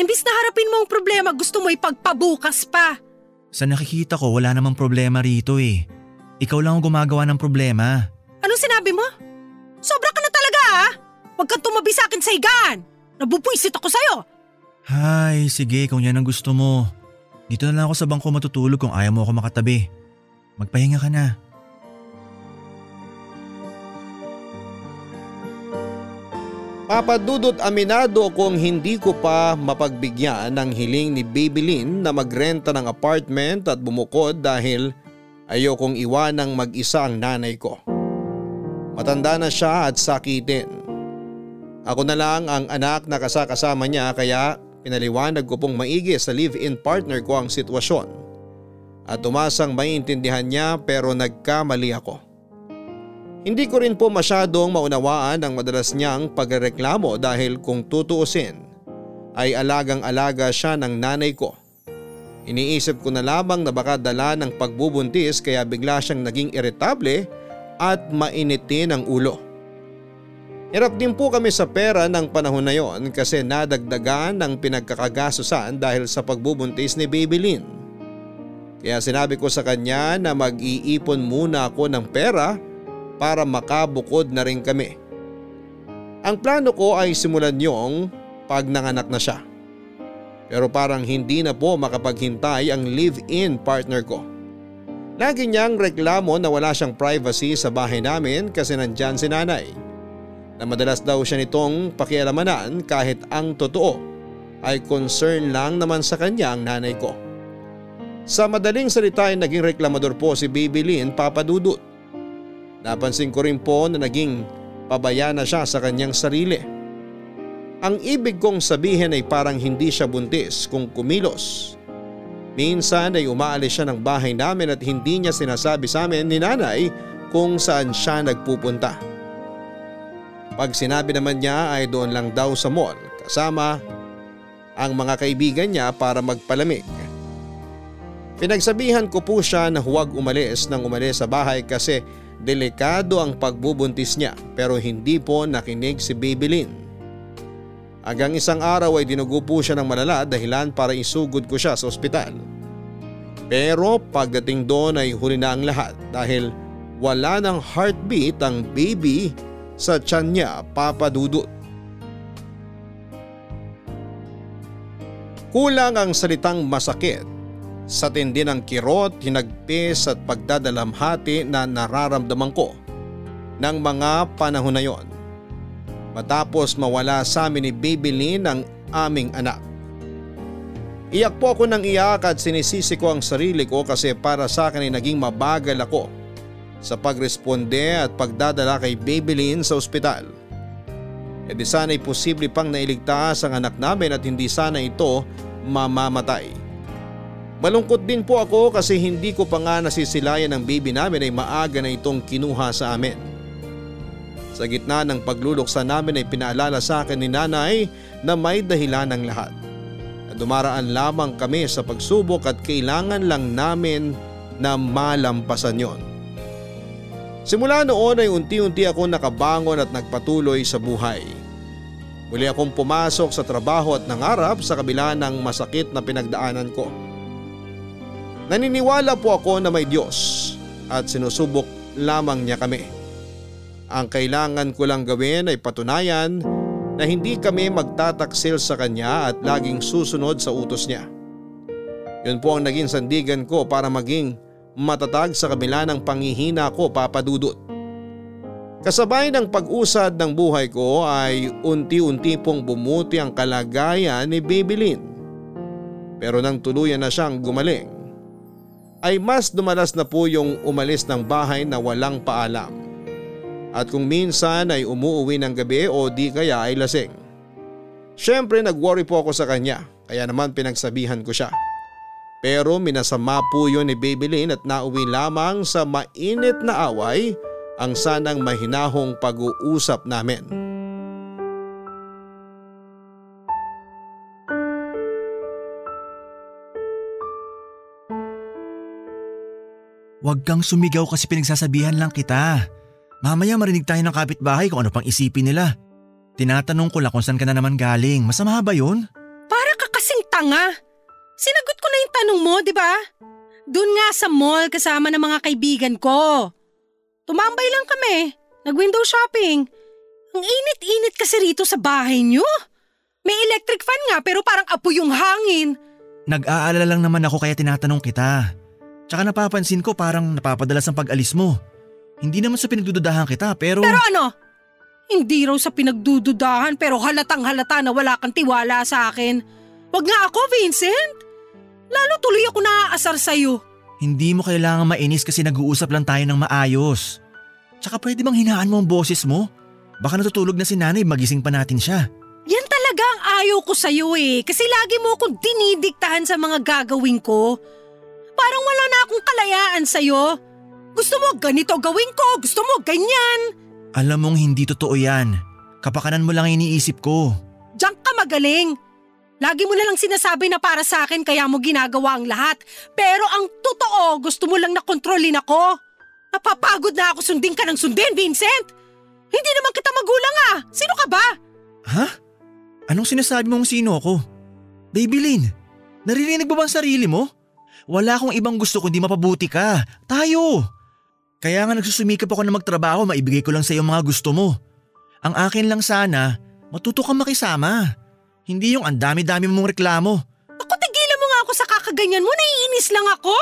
Imbis na harapin mo ang problema, gusto mo ipagpabukas pa. Sa nakikita ko wala namang problema rito eh. Ikaw lang ang gumagawa ng problema. Anong sinabi mo? Sobra ka na talaga ah! Huwag kang tumabi sa akin sa higaan! Nabubwisit ako sa'yo! Hay, sige kung yan ang gusto mo. Dito na lang ako sa bangko matutulog kung ayaw mo ako makatabi. Magpahinga ka na. Papadudot aminado kung hindi ko pa mapagbigyan ng hiling ni Babylin na magrenta ng apartment at bumukod dahil ayokong iwanang mag-isa ang nanay ko. Matanda na siya at sakitin. Ako na lang ang anak na kasakasama niya kaya pinaliwanag ko pong maigi sa live-in partner ko ang sitwasyon. At umasang maintindihan niya pero nagkamali ako. Hindi ko rin po masyadong maunawaan ang madalas niyang pagreklamo dahil kung tutuusin ay alagang-alaga siya ng nanay ko. Iniisip ko na lamang na baka dala ng pagbubuntis kaya bigla siyang naging iritable at mainitin ang ulo. Hirap din po kami sa pera ng panahon na yon kasi nadagdagan ng pinagkakagasusan dahil sa pagbubuntis ni Babylin. Kaya sinabi ko sa kanya na mag-iipon muna ako ng pera para makabukod na rin kami. Ang plano ko ay simulan yung pag nanganak na siya. Pero parang hindi na po makapaghintay ang live-in partner ko. Lagi niyang reklamo na wala siyang privacy sa bahay namin kasi nandyan si nanay. Na madalas daw siya nitong pakialamanan kahit ang totoo ay concern lang naman sa kanya ang nanay ko. Sa madaling salita ay naging reklamador po si Baby Lynn Papadudut. Napansin ko rin po na naging pabaya na siya sa kanyang sarili. Ang ibig kong sabihin ay parang hindi siya buntis kung kumilos. Minsan ay umaalis siya ng bahay namin at hindi niya sinasabi sa amin ni nanay kung saan siya nagpupunta. Pag sinabi naman niya ay doon lang daw sa mall kasama ang mga kaibigan niya para magpalamig. Pinagsabihan ko po siya na huwag umalis nang umalis sa bahay kasi delikado ang pagbubuntis niya pero hindi po nakinig si Baby Lynn. Hanggang isang araw ay dinugo po siya ng malala dahilan para isugod ko siya sa ospital. Pero pagdating doon ay huli na ang lahat dahil wala ng heartbeat ang baby sa tiyan niya papadudot. Kulang ang salitang masakit sa tindi ng kirot, hinagpis at pagdadalamhati na nararamdaman ko ng mga panahon na yon. Matapos mawala sa amin ni Baby Lynn ang aming anak. Iyak po ako ng iyak at sinisisi ko ang sarili ko kasi para sa akin ay naging mabagal ako sa pagresponde at pagdadala kay Babylin sa ospital. E di sana'y posible pang nailigtas ang anak namin at hindi sana ito mamamatay. Malungkot din po ako kasi hindi ko pa nga nasisilayan ng baby namin ay maaga na itong kinuha sa amin. Sa gitna ng pagluluksa namin ay pinaalala sa akin ni nanay na may dahilan ng lahat dumaraan lamang kami sa pagsubok at kailangan lang namin na malampasan yon. Simula noon ay unti-unti ako nakabangon at nagpatuloy sa buhay. Muli akong pumasok sa trabaho at nangarap sa kabila ng masakit na pinagdaanan ko. Naniniwala po ako na may Diyos at sinusubok lamang niya kami. Ang kailangan ko lang gawin ay patunayan na hindi kami magtataksil sa kanya at laging susunod sa utos niya. Yun po ang naging sandigan ko para maging matatag sa kabila ng pangihina ko papadudot. Kasabay ng pag-usad ng buhay ko ay unti-unti pong bumuti ang kalagayan ni Baby Lynn. Pero nang tuluyan na siyang gumaling, ay mas dumalas na po yung umalis ng bahay na walang paalam at kung minsan ay umuuwi ng gabi o di kaya ay lasing. Siyempre nag-worry po ako sa kanya kaya naman pinagsabihan ko siya. Pero minasama po yun ni Babylin at nauwi lamang sa mainit na away ang sanang mahinahong pag-uusap namin. Huwag kang sumigaw kasi pinagsasabihan lang kita. Mamaya marinig tayo ng kapitbahay kung ano pang isipin nila. Tinatanong ko lang kung saan ka na naman galing. Masama ba yun? Para ka kasing tanga. Sinagot ko na yung tanong mo, di ba? Doon nga sa mall kasama ng mga kaibigan ko. Tumambay lang kami. Nag-window shopping. Ang init-init kasi rito sa bahay niyo. May electric fan nga pero parang apo yung hangin. Nag-aalala lang naman ako kaya tinatanong kita. Tsaka napapansin ko parang napapadalas ang pag-alis mo. Hindi naman sa pinagdududahan kita pero… Pero ano? Hindi raw sa pinagdududahan pero halatang halata na wala kang tiwala sa akin. Wag nga ako, Vincent. Lalo tuloy ako naaasar sa'yo. Hindi mo kailangan mainis kasi nag-uusap lang tayo ng maayos. Tsaka pwede bang hinaan mo ang boses mo? Baka natutulog na si nanay magising pa natin siya. Yan talaga ang ayaw ko sa'yo eh. Kasi lagi mo akong dinidiktahan sa mga gagawin ko. Parang wala na akong kalayaan sa'yo. Gusto mo ganito gawin ko, gusto mo ganyan. Alam mong hindi totoo yan. Kapakanan mo lang iniisip ko. Diyan ka magaling. Lagi mo na lang sinasabi na para sa akin kaya mo ginagawa ang lahat. Pero ang totoo, gusto mo lang na kontrolin ako. Napapagod na ako sundin ka ng sundin, Vincent. Hindi naman kita magulang ah. Sino ka ba? Ha? Anong sinasabi mong sino ako? Baby Lynn, naririnig mo ba ang sarili mo? Wala akong ibang gusto kundi mapabuti ka. Tayo! Kaya nga nagsusumikap ako na magtrabaho, maibigay ko lang sa iyo mga gusto mo. Ang akin lang sana, matuto kang makisama. Hindi yung ang dami-dami mong reklamo. Ako tigilan mo nga ako sa kakaganyan mo, naiinis lang ako.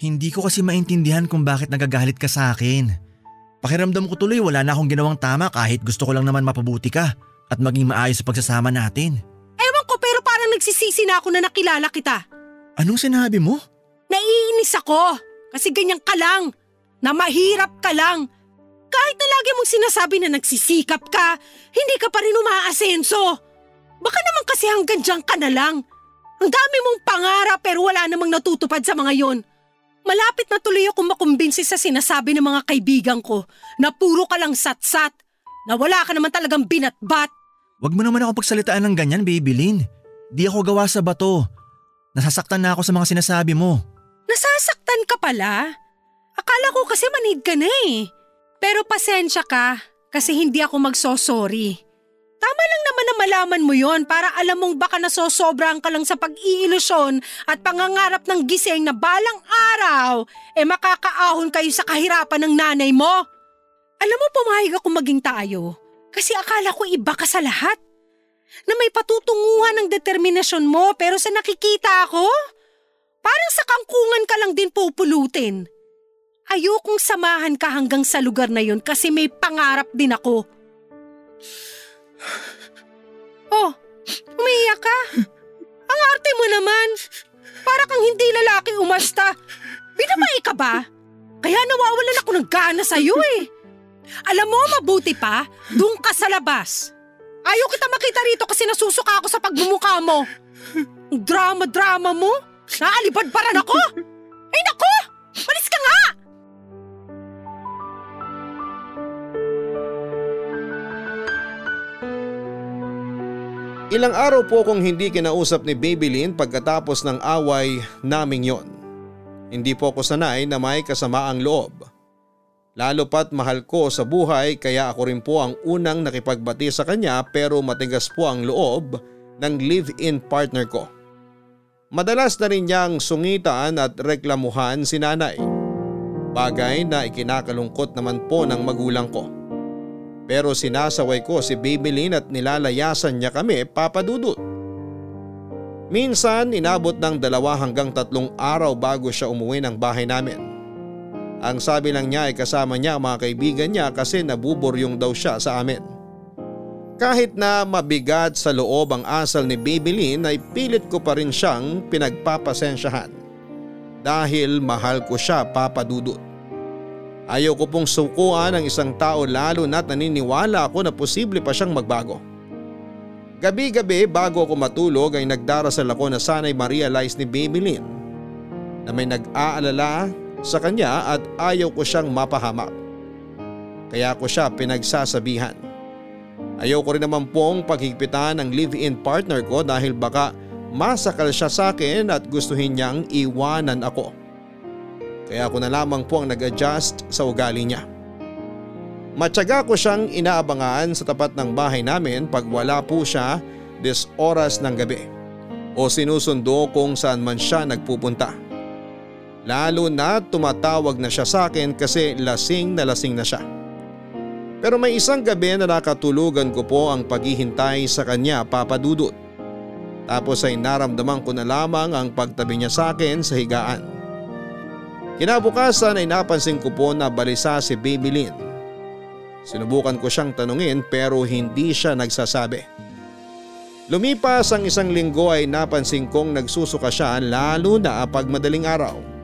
Hindi ko kasi maintindihan kung bakit nagagalit ka sa akin. Pakiramdam ko tuloy wala na akong ginawang tama kahit gusto ko lang naman mapabuti ka at maging maayos sa pagsasama natin. Ewan ko pero parang nagsisisi na ako na nakilala kita. Anong sinabi mo? Naiinis ako kasi ganyan ka lang na mahirap ka lang. Kahit na lagi mong sinasabi na nagsisikap ka, hindi ka pa rin umaasenso. Baka naman kasi hanggang dyan ka na lang. Ang dami mong pangarap pero wala namang natutupad sa mga yon. Malapit na tuloy ako makumbinsi sa sinasabi ng mga kaibigan ko na puro ka lang satsat, na wala ka naman talagang binatbat. Huwag mo naman ako pagsalitaan ng ganyan, Babylin. Di ako gawa sa bato. Nasasaktan na ako sa mga sinasabi mo. Nasasaktan ka pala? Akala ko kasi manid ka na eh. Pero pasensya ka kasi hindi ako magsosorry. Tama lang naman na malaman mo yon para alam mong baka nasosobrahan ka lang sa pag-iilusyon at pangangarap ng gising na balang araw eh makakaahon kayo sa kahirapan ng nanay mo. Alam mo pumayag ako maging tayo kasi akala ko iba ka sa lahat. Na may patutunguhan ng determinasyon mo pero sa nakikita ako, parang sa kangkungan ka lang din pupulutin. Ayokong samahan ka hanggang sa lugar na yun kasi may pangarap din ako. Oh, umiiyak ka? Ang arte mo naman. Para kang hindi lalaki umasta. Binabay ka ba? Kaya nawawalan ako ng gana sa'yo eh. Alam mo, mabuti pa, doon ka sa labas. Ayaw kita makita rito kasi nasusuka ako sa pagmumukha mo. Drama-drama mo? Naalibad pa rin ako? Ay nako! Malis ka nga! Ilang araw po kong hindi kinausap ni Babylin pagkatapos ng away naming yon. Hindi po ako sanay na may kasamaang loob. Lalo pat mahal ko sa buhay kaya ako rin po ang unang nakipagbati sa kanya pero matigas po ang loob ng live-in partner ko. Madalas na rin niyang sungitan at reklamuhan si nanay. Bagay na ikinakalungkot naman po ng magulang ko. Pero sinasaway ko si Babylin at nilalayasan niya kami papadudot. Minsan inabot ng dalawa hanggang tatlong araw bago siya umuwi ng bahay namin. Ang sabi lang niya ay kasama niya ang mga kaibigan niya kasi nabuburyong daw siya sa amin. Kahit na mabigat sa loob ang asal ni Babylin ay pilit ko pa rin siyang pinagpapasensyahan. Dahil mahal ko siya papadudot. Ayaw ko pong sukuan ang isang tao lalo na't naniniwala ako na posible pa siyang magbago. Gabi-gabi bago ako matulog ay nagdarasal ako na sana'y ma-realize ni Babylin na may nag-aalala sa kanya at ayaw ko siyang mapahamak. Kaya ko siya pinagsasabihan. Ayaw ko rin naman pong paghigpitan ng live-in partner ko dahil baka masakal siya sa akin at gustuhin niyang iwanan ako. Kaya ako na lamang po ang nag-adjust sa ugali niya. Matyaga ko siyang inaabangan sa tapat ng bahay namin pag wala po siya des oras ng gabi o sinusundo kung saan man siya nagpupunta. Lalo na tumatawag na siya sa akin kasi lasing na lasing na siya. Pero may isang gabi na nakatulugan ko po ang paghihintay sa kanya papadudot. Tapos ay naramdaman ko na lamang ang pagtabi niya sa akin sa higaan. Kinabukasan ay napansin ko po na balisa si Babylin. Sinubukan ko siyang tanungin pero hindi siya nagsasabi. Lumipas ang isang linggo ay napansin kong nagsusuka siya lalo na pag madaling araw.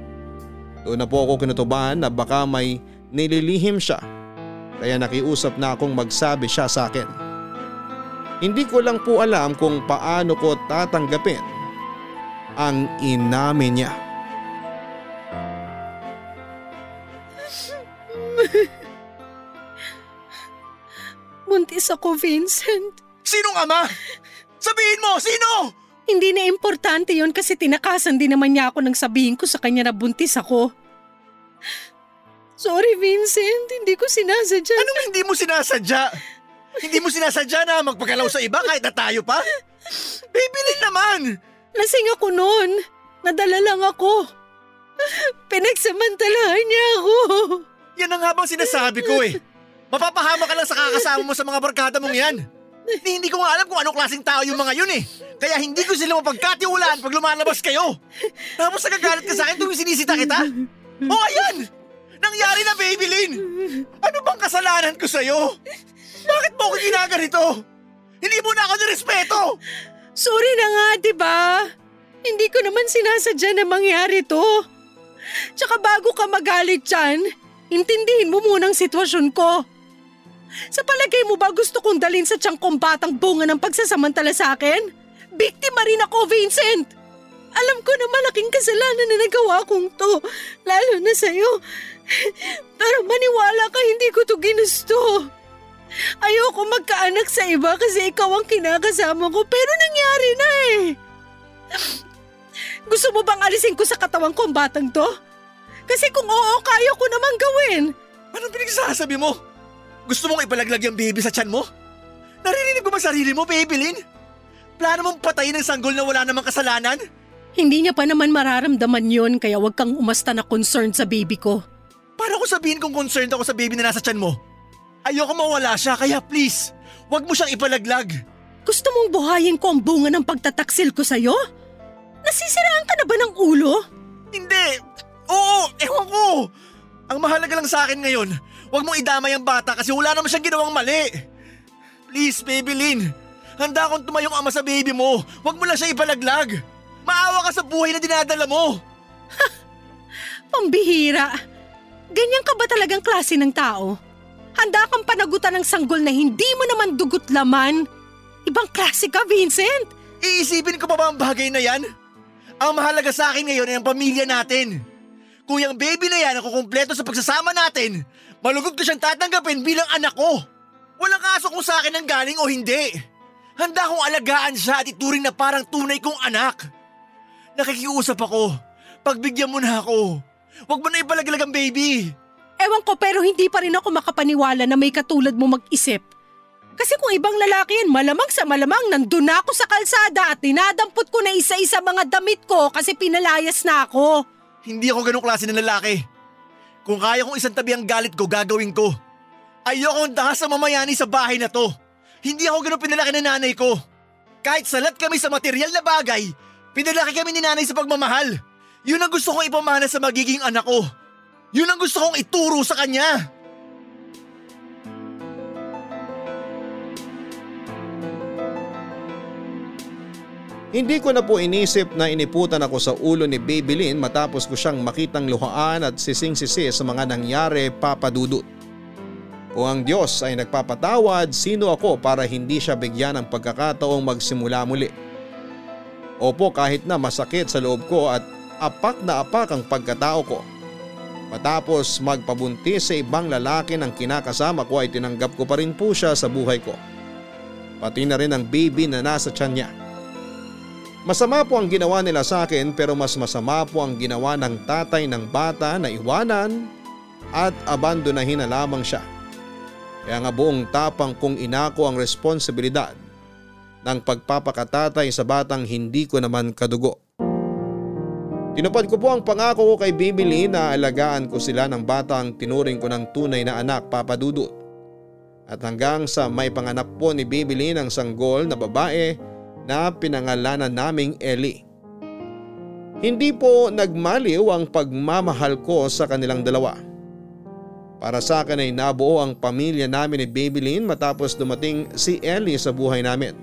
Doon na po ako kinutuban na baka may nililihim siya kaya nakiusap na akong magsabi siya sa akin. Hindi ko lang po alam kung paano ko tatanggapin ang inamin niya. Buntis ako, Vincent. Sinong ama? Sabihin mo, sino? Hindi na importante yon kasi tinakasan din naman niya ako nang sabihin ko sa kanya na buntis ako. Sorry, Vincent. Hindi ko sinasadya. Anong hindi mo sinasadya? Hindi mo sinasadya na magpagalaw sa iba kahit na tayo pa? Bibilin naman! Lasing ako noon. Nadala lang ako. Pinagsamantalahan niya ako. Yan ang habang sinasabi ko eh. Mapapahama ka lang sa kakasama mo sa mga barkada mong yan. Hindi, hindi ko nga alam kung anong klaseng tao yung mga yun eh. Kaya hindi ko sila mapagkatiwalaan pag lumalabas kayo. Tapos nagagalit ka sa akin tuwing sinisita kita. Oh, ayan! Nangyari na, Babylin! Ano bang kasalanan ko sa'yo? Bakit mo ako ginaganito? Hindi mo na ako nirespeto! Sorry na nga, di ba? Hindi ko naman sinasadya na mangyari to. Tsaka bago ka magalit dyan, intindihin mo muna ang sitwasyon ko. Sa palagay mo ba gusto kong dalhin sa tiyang batang bunga ng pagsasamantala sa akin? Biktima rin ako, Vincent! Alam ko na malaking kasalanan na nagawa kong to, lalo na sa'yo. Pero maniwala ka, hindi ko to ginusto. Ayoko magkaanak sa iba kasi ikaw ang kinakasama ko pero nangyari na eh. Gusto mo bang alisin ko sa katawan ko ang batang to? Kasi kung oo, kaya ko naman gawin. Anong pinagsasabi mo? Gusto mong ipalaglag yung baby sa tiyan mo? Naririnig mo ba sarili mo, Babylin? Plano mong patayin ng sanggol na wala namang kasalanan? Hindi niya pa naman mararamdaman yon kaya wag kang umasta na concerned sa baby ko. Paano ko sabihin kung concerned ako sa baby na nasa tiyan mo? Ayoko mawala siya kaya please, wag mo siyang ipalaglag. Gusto mong buhayin ko ang bunga ng pagtataksil ko sa'yo? Nasisiraan ka na ba ng ulo? Hindi! Oo, ewan ko! Ang mahalaga lang sa akin ngayon, wag mong idamay ang bata kasi wala naman siyang ginawang mali. Please, Baby Lynn, handa akong tumayong ama sa baby mo. Wag mo lang siya ipalaglag. Maawa ka sa buhay na dinadala mo. Pambihira. Ganyan ka ba talagang klase ng tao? Handa kang panagutan ng sanggol na hindi mo naman dugot laman? Ibang klase ka, Vincent. Iisipin ko pa ba ang bagay na yan? Ang mahalaga sa akin ngayon ay ang pamilya natin. Kung yung baby na yan ang kukumpleto sa pagsasama natin, malugod ko siyang tatanggapin bilang anak ko. Walang kaso kung sa akin ang galing o hindi. Handa akong alagaan siya at ituring na parang tunay kong anak. Nakikiusap ako. Pagbigyan mo na ako. Huwag mo na ipalaglag ang baby. Ewan ko pero hindi pa rin ako makapaniwala na may katulad mo mag-isip. Kasi kung ibang lalaki yan, malamang sa malamang nandun na ako sa kalsada at dinadampot ko na isa-isa mga damit ko kasi pinalayas na ako. Hindi ako ganong klase ng lalaki. Kung kaya kong isang tabi ang galit ko, gagawin ko. Ayokong dahas sa mamayani sa bahay na to. Hindi ako ganun pinalaki ng nanay ko. Kahit salat kami sa material na bagay, pinalaki kami ni nanay sa pagmamahal. Yun ang gusto kong ipamana sa magiging anak ko. Yun ang gusto kong ituro sa kanya. Hindi ko na po inisip na iniputan ako sa ulo ni Baby Lynn matapos ko siyang makitang luhaan at sising-sisi sa mga nangyari papadudot. Kung ang Diyos ay nagpapatawad, sino ako para hindi siya bigyan ng pagkakataong magsimula muli? Opo kahit na masakit sa loob ko at apak na apak ang pagkatao ko. Matapos magpabuntis sa ibang lalaki ng kinakasama ko ay tinanggap ko pa rin po siya sa buhay ko. Pati na rin ang baby na nasa tiyan niya. Masama po ang ginawa nila sa akin pero mas masama po ang ginawa ng tatay ng bata na iwanan at abandonahin na lamang siya. Kaya nga buong tapang kong inako ang responsibilidad ng pagpapakatatay sa batang hindi ko naman kadugo. Tinupad ko po ang pangako ko kay Bibili na alagaan ko sila ng batang tinuring ko ng tunay na anak papadudot. At hanggang sa may panganak po ni Bibili ng sanggol na babae na pinangalanan naming Ellie. Hindi po nagmaliw ang pagmamahal ko sa kanilang dalawa. Para sa akin ay nabuo ang pamilya namin ni Babylin matapos dumating si Ellie sa buhay namin.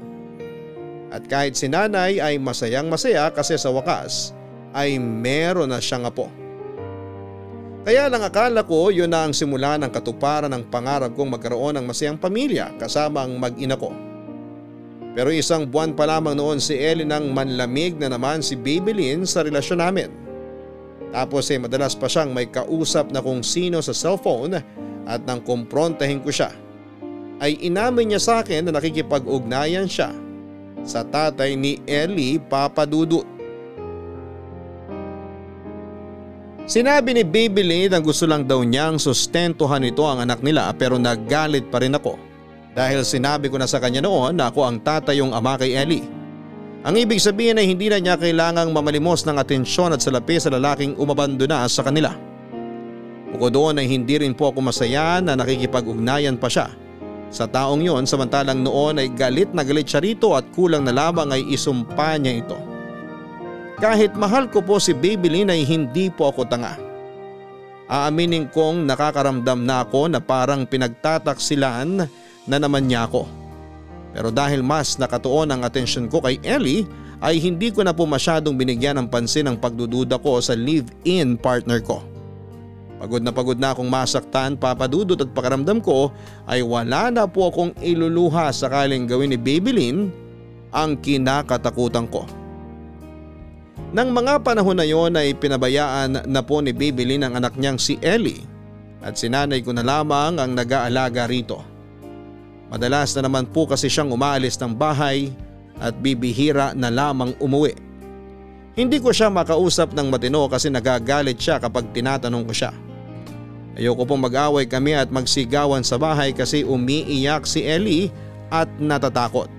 At kahit si nanay ay masayang masaya kasi sa wakas ay meron na siyang apo. Kaya lang akala ko yun na ang simula ng katuparan ng pangarap kong magkaroon ng masayang pamilya kasama ang mag-ina ko. Pero isang buwan pa lamang noon si Ellie nang manlamig na naman si Babylin sa relasyon namin. Tapos eh, madalas pa siyang may kausap na kung sino sa cellphone at nang kumprontahin ko siya ay inamin niya sa akin na nakikipag-ugnayan siya sa tatay ni Ellie Papadudut. Sinabi ni Babylin na gusto lang daw niyang sustentuhan ito ang anak nila pero naggalit pa rin ako dahil sinabi ko na sa kanya noon na ako ang tatayong ama kay Ellie. Ang ibig sabihin ay hindi na niya kailangang mamalimos ng atensyon at salapi sa lalaking umabandona sa kanila. Bukod doon ay hindi rin po ako masaya na nakikipag-ugnayan pa siya sa taong yon samantalang noon ay galit na galit siya rito at kulang na lamang ay isumpa niya ito. Kahit mahal ko po si Babylin ay hindi po ako tanga. Aaminin kong nakakaramdam na ako na parang pinagtataksilan na naman niya ako. Pero dahil mas nakatuon ang atensyon ko kay Ellie ay hindi ko na po masyadong binigyan ng pansin ang pagdududa ko sa live-in partner ko. Pagod na pagod na akong masaktan papadudot at pakaramdam ko ay wala na po akong iluluha sakaling gawin ni Babylin ang kinakatakutan ko. Nang mga panahon na yon ay pinabayaan na po ni Bibili ng anak niyang si Ellie at sinanay ko na lamang ang nag-aalaga rito. Madalas na naman po kasi siyang umaalis ng bahay at bibihira na lamang umuwi. Hindi ko siya makausap ng matino kasi nagagalit siya kapag tinatanong ko siya. Ayoko pong mag-away kami at magsigawan sa bahay kasi umiiyak si Ellie at natatakot.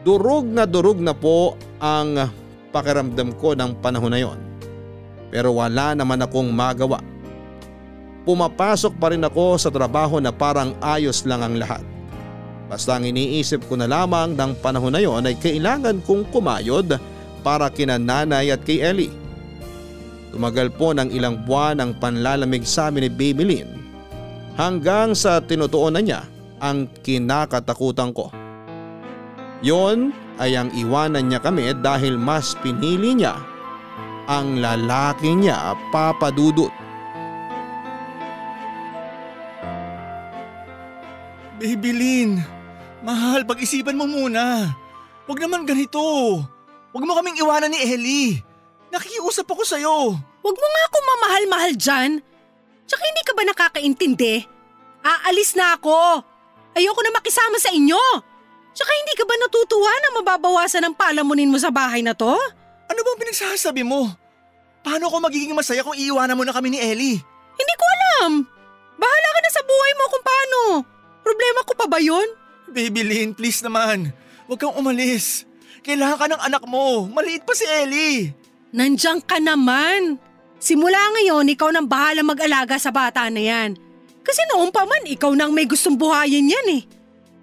Durog na durog na po ang pakiramdam ko ng panahon na yon. Pero wala naman akong magawa. Pumapasok pa rin ako sa trabaho na parang ayos lang ang lahat. Basta ang iniisip ko na lamang ng panahon na yon ay kailangan kong kumayod para kina nanay at kay Ellie. Tumagal po ng ilang buwan ang panlalamig sa amin ni Baby Lynn hanggang sa tinutuonan niya ang kinakatakutan ko. Yon ay ang iwanan niya kami dahil mas pinili niya ang lalaki niya papadudot. Babylin, mahal pag-isipan mo muna. Huwag naman ganito. Huwag mo kaming iwanan ni Ellie. Nakikiusap ako sa'yo. Huwag mo nga ako mamahal-mahal dyan. Tsaka hindi ka ba nakakaintindi? Aalis na ako. Ayoko na makisama sa inyo. Tsaka hindi ka ba natutuwa na mababawasan ang palamunin mo sa bahay na to? Ano bang pinagsasabi mo? Paano ako magiging masaya kung iiwanan mo na kami ni Ellie? Hindi ko alam. Bahala ka na sa buhay mo kung paano. Problema ko pa ba yun? Babylin, please naman. Huwag kang umalis. Kailangan ka ng anak mo. Maliit pa si Ellie. Nandiyan ka naman. Simula ngayon, ikaw nang bahala mag-alaga sa bata na yan. Kasi noon pa man, ikaw nang may gustong buhayin yan eh.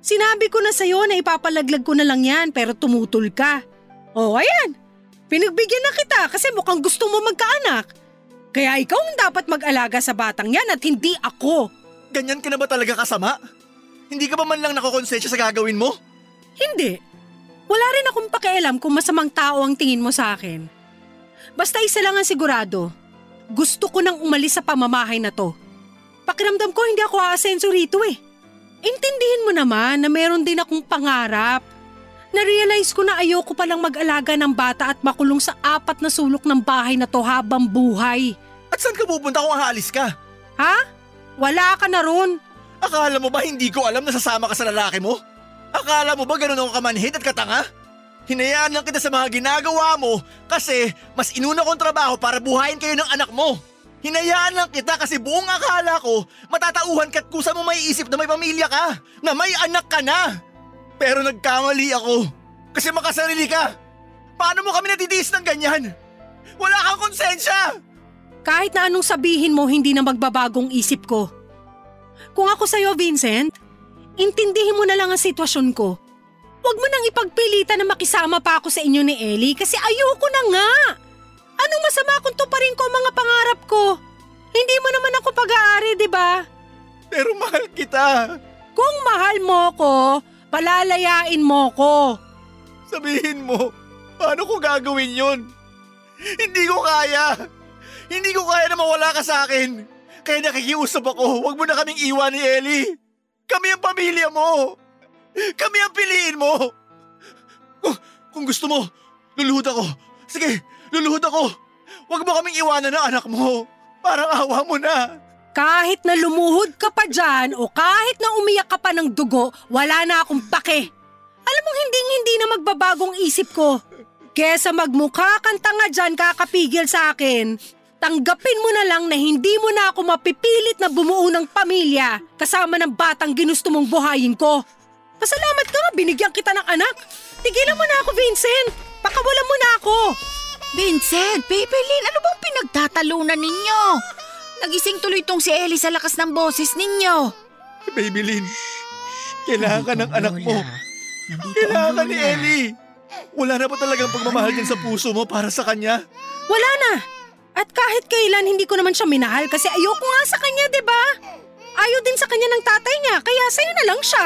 Sinabi ko na sa'yo na ipapalaglag ko na lang yan pero tumutol ka. O ayan, pinagbigyan na kita kasi mukhang gusto mo magkaanak. Kaya ikaw ang dapat mag-alaga sa batang yan at hindi ako. Ganyan ka na ba talaga kasama? Hindi ka ba man lang nakokonsensya sa gagawin mo? Hindi. Wala rin akong pakialam kung masamang tao ang tingin mo sa akin. Basta isa lang ang sigurado. Gusto ko nang umalis sa pamamahay na to. Pakiramdam ko hindi ako aasenso rito eh. Intindihin mo naman na meron din akong pangarap. Na-realize ko na ayoko palang mag-alaga ng bata at makulong sa apat na sulok ng bahay na to habang buhay. At saan ka pupunta kung aalis ka? Ha? Wala ka na ron. Akala mo ba hindi ko alam na sasama ka sa lalaki mo? Akala mo ba ganun ako kamanhid at katanga? Hinayaan lang kita sa mga ginagawa mo kasi mas inuna kong trabaho para buhayin kayo ng anak mo. Hinayaan lang kita kasi buong akala ko matatauhan ka't kusa mo may isip na may pamilya ka, na may anak ka na. Pero nagkamali ako kasi makasarili ka. Paano mo kami natitiis ng ganyan? Wala kang konsensya! Kahit na anong sabihin mo, hindi na magbabagong isip ko. Kung ako sa'yo, Vincent, intindihin mo na lang ang sitwasyon ko. Huwag mo nang ipagpilitan na makisama pa ako sa inyo ni Ellie kasi ayoko na nga. Anong masama kung tuparin ko ang mga pangarap ko? Hindi mo naman ako pag-aari, di ba? Pero mahal kita. Kung mahal mo ko, palalayain mo ko. Sabihin mo, paano ko gagawin yon? Hindi ko kaya. Hindi ko kaya na mawala ka sa akin. Kaya nakikiusap ako, huwag mo na kaming iwan ni Ellie. Kami ang pamilya mo. Kami ang piliin mo. Kung, kung gusto mo, luluhod ako. Sige, luluhod ako. Huwag mo kaming iwanan ng anak mo. Parang awa mo na. Kahit na lumuhod ka pa dyan o kahit na umiyak ka pa ng dugo, wala na akong pake. Alam mo hindi hindi na magbabagong isip ko. Kesa magmukha kang tanga dyan kakapigil sa akin, tanggapin mo na lang na hindi mo na ako mapipilit na bumuo ng pamilya kasama ng batang ginusto mong buhayin ko. Pasalamat ka nga binigyan kita ng anak. Tigilan mo na ako, Vincent. Pakawalan mo na ako. Vincent, Babylin, ano bang pinagtatalunan ninyo? Nagising tuloy tong si Ellie sa lakas ng boses ninyo. Babylin, kailangan ka ng anak mo. Kailangan ka ni Ellie. Wala na ba talagang pagmamahal din sa puso mo para sa kanya? Wala na. At kahit kailan hindi ko naman siya minahal kasi ayoko nga sa kanya, 'di ba? Ayaw din sa kanya ng tatay niya, kaya sa'yo na lang siya.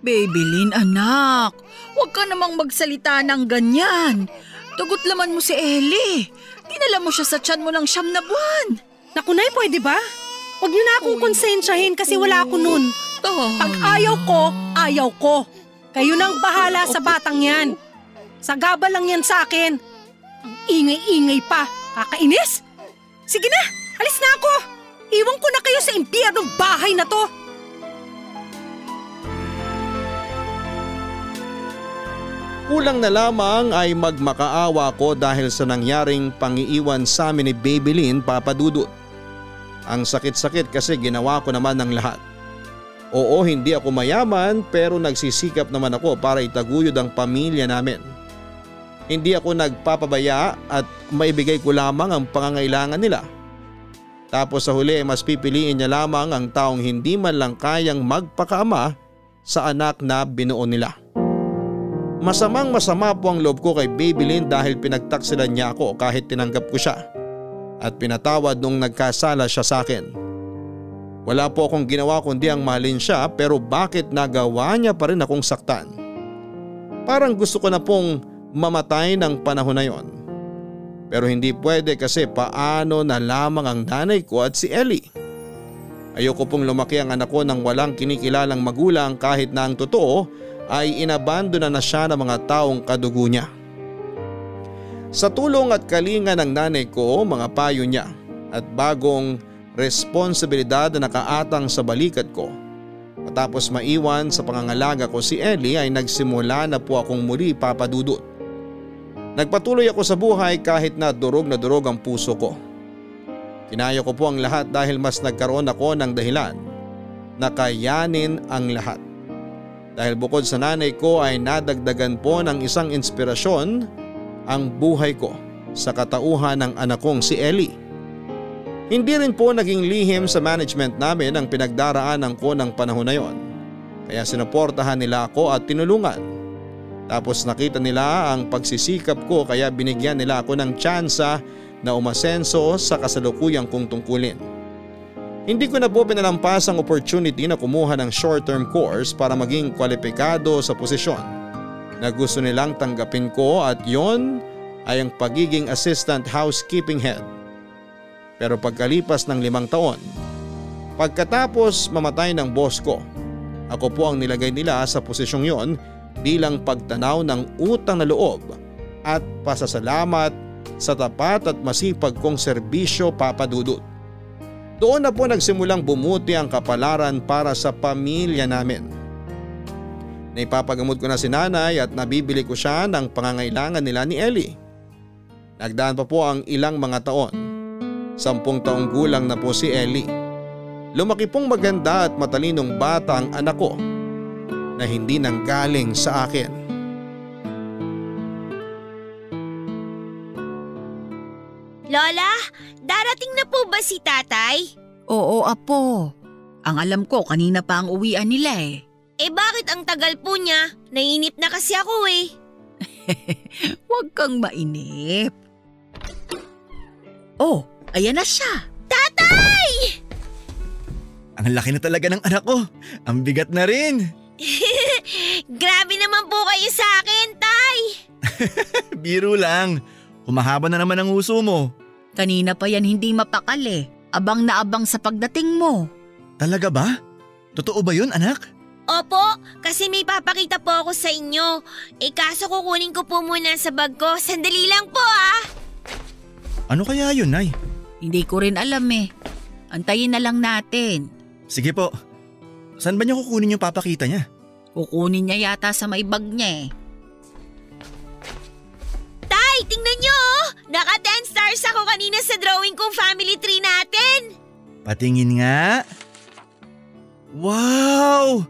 Babylin, anak. Huwag ka namang magsalita ng ganyan. Tugot laman mo si Ellie. Dinala mo siya sa tiyan mo ng siyam na buwan. Naku, Nay, pwede ba? Huwag niyo na akong konsensyahin kasi wala ako nun. Pag ayaw ko, ayaw ko. Kayo nang bahala sa batang yan. Sagaba lang yan sa akin. Ang ingay-ingay pa. Kakainis? Sige na, alis na ako. Iwan ko na kayo sa impyernong bahay na to. Kulang na lamang ay magmakaawa ko dahil sa nangyaring pangiiwan sa amin ni Babylin papadudot. Ang sakit-sakit kasi ginawa ko naman ng lahat. Oo hindi ako mayaman pero nagsisikap naman ako para itaguyod ang pamilya namin. Hindi ako nagpapabaya at maibigay ko lamang ang pangangailangan nila. Tapos sa huli mas pipiliin niya lamang ang taong hindi man lang kayang magpakaama sa anak na binuo nila. Masamang masama po ang loob ko kay Babylin dahil pinagtaksilan niya ako kahit tinanggap ko siya at pinatawad nung nagkasala siya sa akin. Wala po akong ginawa kundi ang mahalin siya pero bakit nagawa niya pa rin akong saktan? Parang gusto ko na pong mamatay ng panahon na yon. Pero hindi pwede kasi paano na lamang ang nanay ko at si Ellie. Ayoko pong lumaki ang anak ko ng walang kinikilalang magulang kahit na ang totoo ay inabandona na siya ng mga taong kadugo niya. Sa tulong at kalinga ng nanay ko, mga payo niya at bagong responsibilidad na nakaatang sa balikat ko. Matapos maiwan sa pangangalaga ko si Ellie ay nagsimula na po akong muli papadudot. Nagpatuloy ako sa buhay kahit na durog na durog ang puso ko. Kinaya ko po ang lahat dahil mas nagkaroon ako ng dahilan na kayanin ang lahat. Dahil bukod sa nanay ko ay nadagdagan po ng isang inspirasyon ang buhay ko sa katauhan ng anak kong si Ellie. Hindi rin po naging lihim sa management namin ang pinagdaraanan ko ng panahon na yon. Kaya sinuportahan nila ako at tinulungan. Tapos nakita nila ang pagsisikap ko kaya binigyan nila ako ng tsansa na umasenso sa kasalukuyang kong tungkulin. Hindi ko na po pinalampas ang opportunity na kumuha ng short-term course para maging kwalipikado sa posisyon na gusto nilang tanggapin ko at yon ay ang pagiging assistant housekeeping head. Pero pagkalipas ng limang taon, pagkatapos mamatay ng boss ko, ako po ang nilagay nila sa posisyong yon bilang pagtanaw ng utang na loob at pasasalamat sa tapat at masipag kong serbisyo papadudot. Doon na po nagsimulang bumuti ang kapalaran para sa pamilya namin. Naipapagamot ko na si nanay at nabibili ko siya ng pangangailangan nila ni Ellie. Nagdaan pa po ang ilang mga taon. Sampung taong gulang na po si Ellie. Lumaki pong maganda at matalinong bata ang anak ko na hindi nanggaling sa akin. Lola, darating na po ba si tatay? Oo, apo. Ang alam ko, kanina pa ang uwian nila eh. Eh bakit ang tagal po niya? Nainip na kasi ako eh. Huwag kang mainip. Oh, ayan na siya. Tatay! Ang laki na talaga ng anak ko. Ang bigat na rin. Grabe naman po kayo sa akin, tay! Biro lang. Humahaba na naman ang uso mo. Kanina pa yan hindi mapakali. Abang na abang sa pagdating mo. Talaga ba? Totoo ba yun anak? Opo, kasi may papakita po ako sa inyo. Eh kaso kukunin ko po muna sa bag ko. Sandali lang po ah! Ano kaya yun, Nay? Hindi ko rin alam eh. Antayin na lang natin. Sige po. Saan ba niya kukunin yung papakita niya? Kukunin niya yata sa may bag niya eh. Tay, tingnan oh! Naka 10 stars ako kanina sa drawing kong family tree natin! Patingin nga. Wow!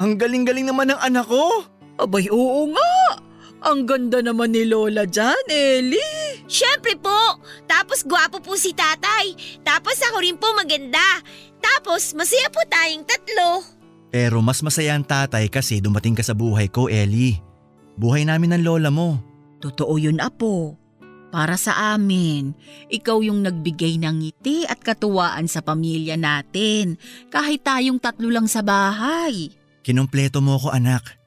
Ang galing-galing naman ng anak ko. Abay, oo nga. Ang ganda naman ni Lola dyan, Ellie. Siyempre po! Tapos gwapo po si tatay. Tapos ako rin po maganda. Tapos masaya po tayong tatlo. Pero mas masaya ang tatay kasi dumating ka sa buhay ko, Ellie. Buhay namin ng lola mo. Totoo yun, Apo. Para sa amin, ikaw yung nagbigay ng ngiti at katuwaan sa pamilya natin. Kahit tayong tatlo lang sa bahay. Kinumpleto mo ako anak.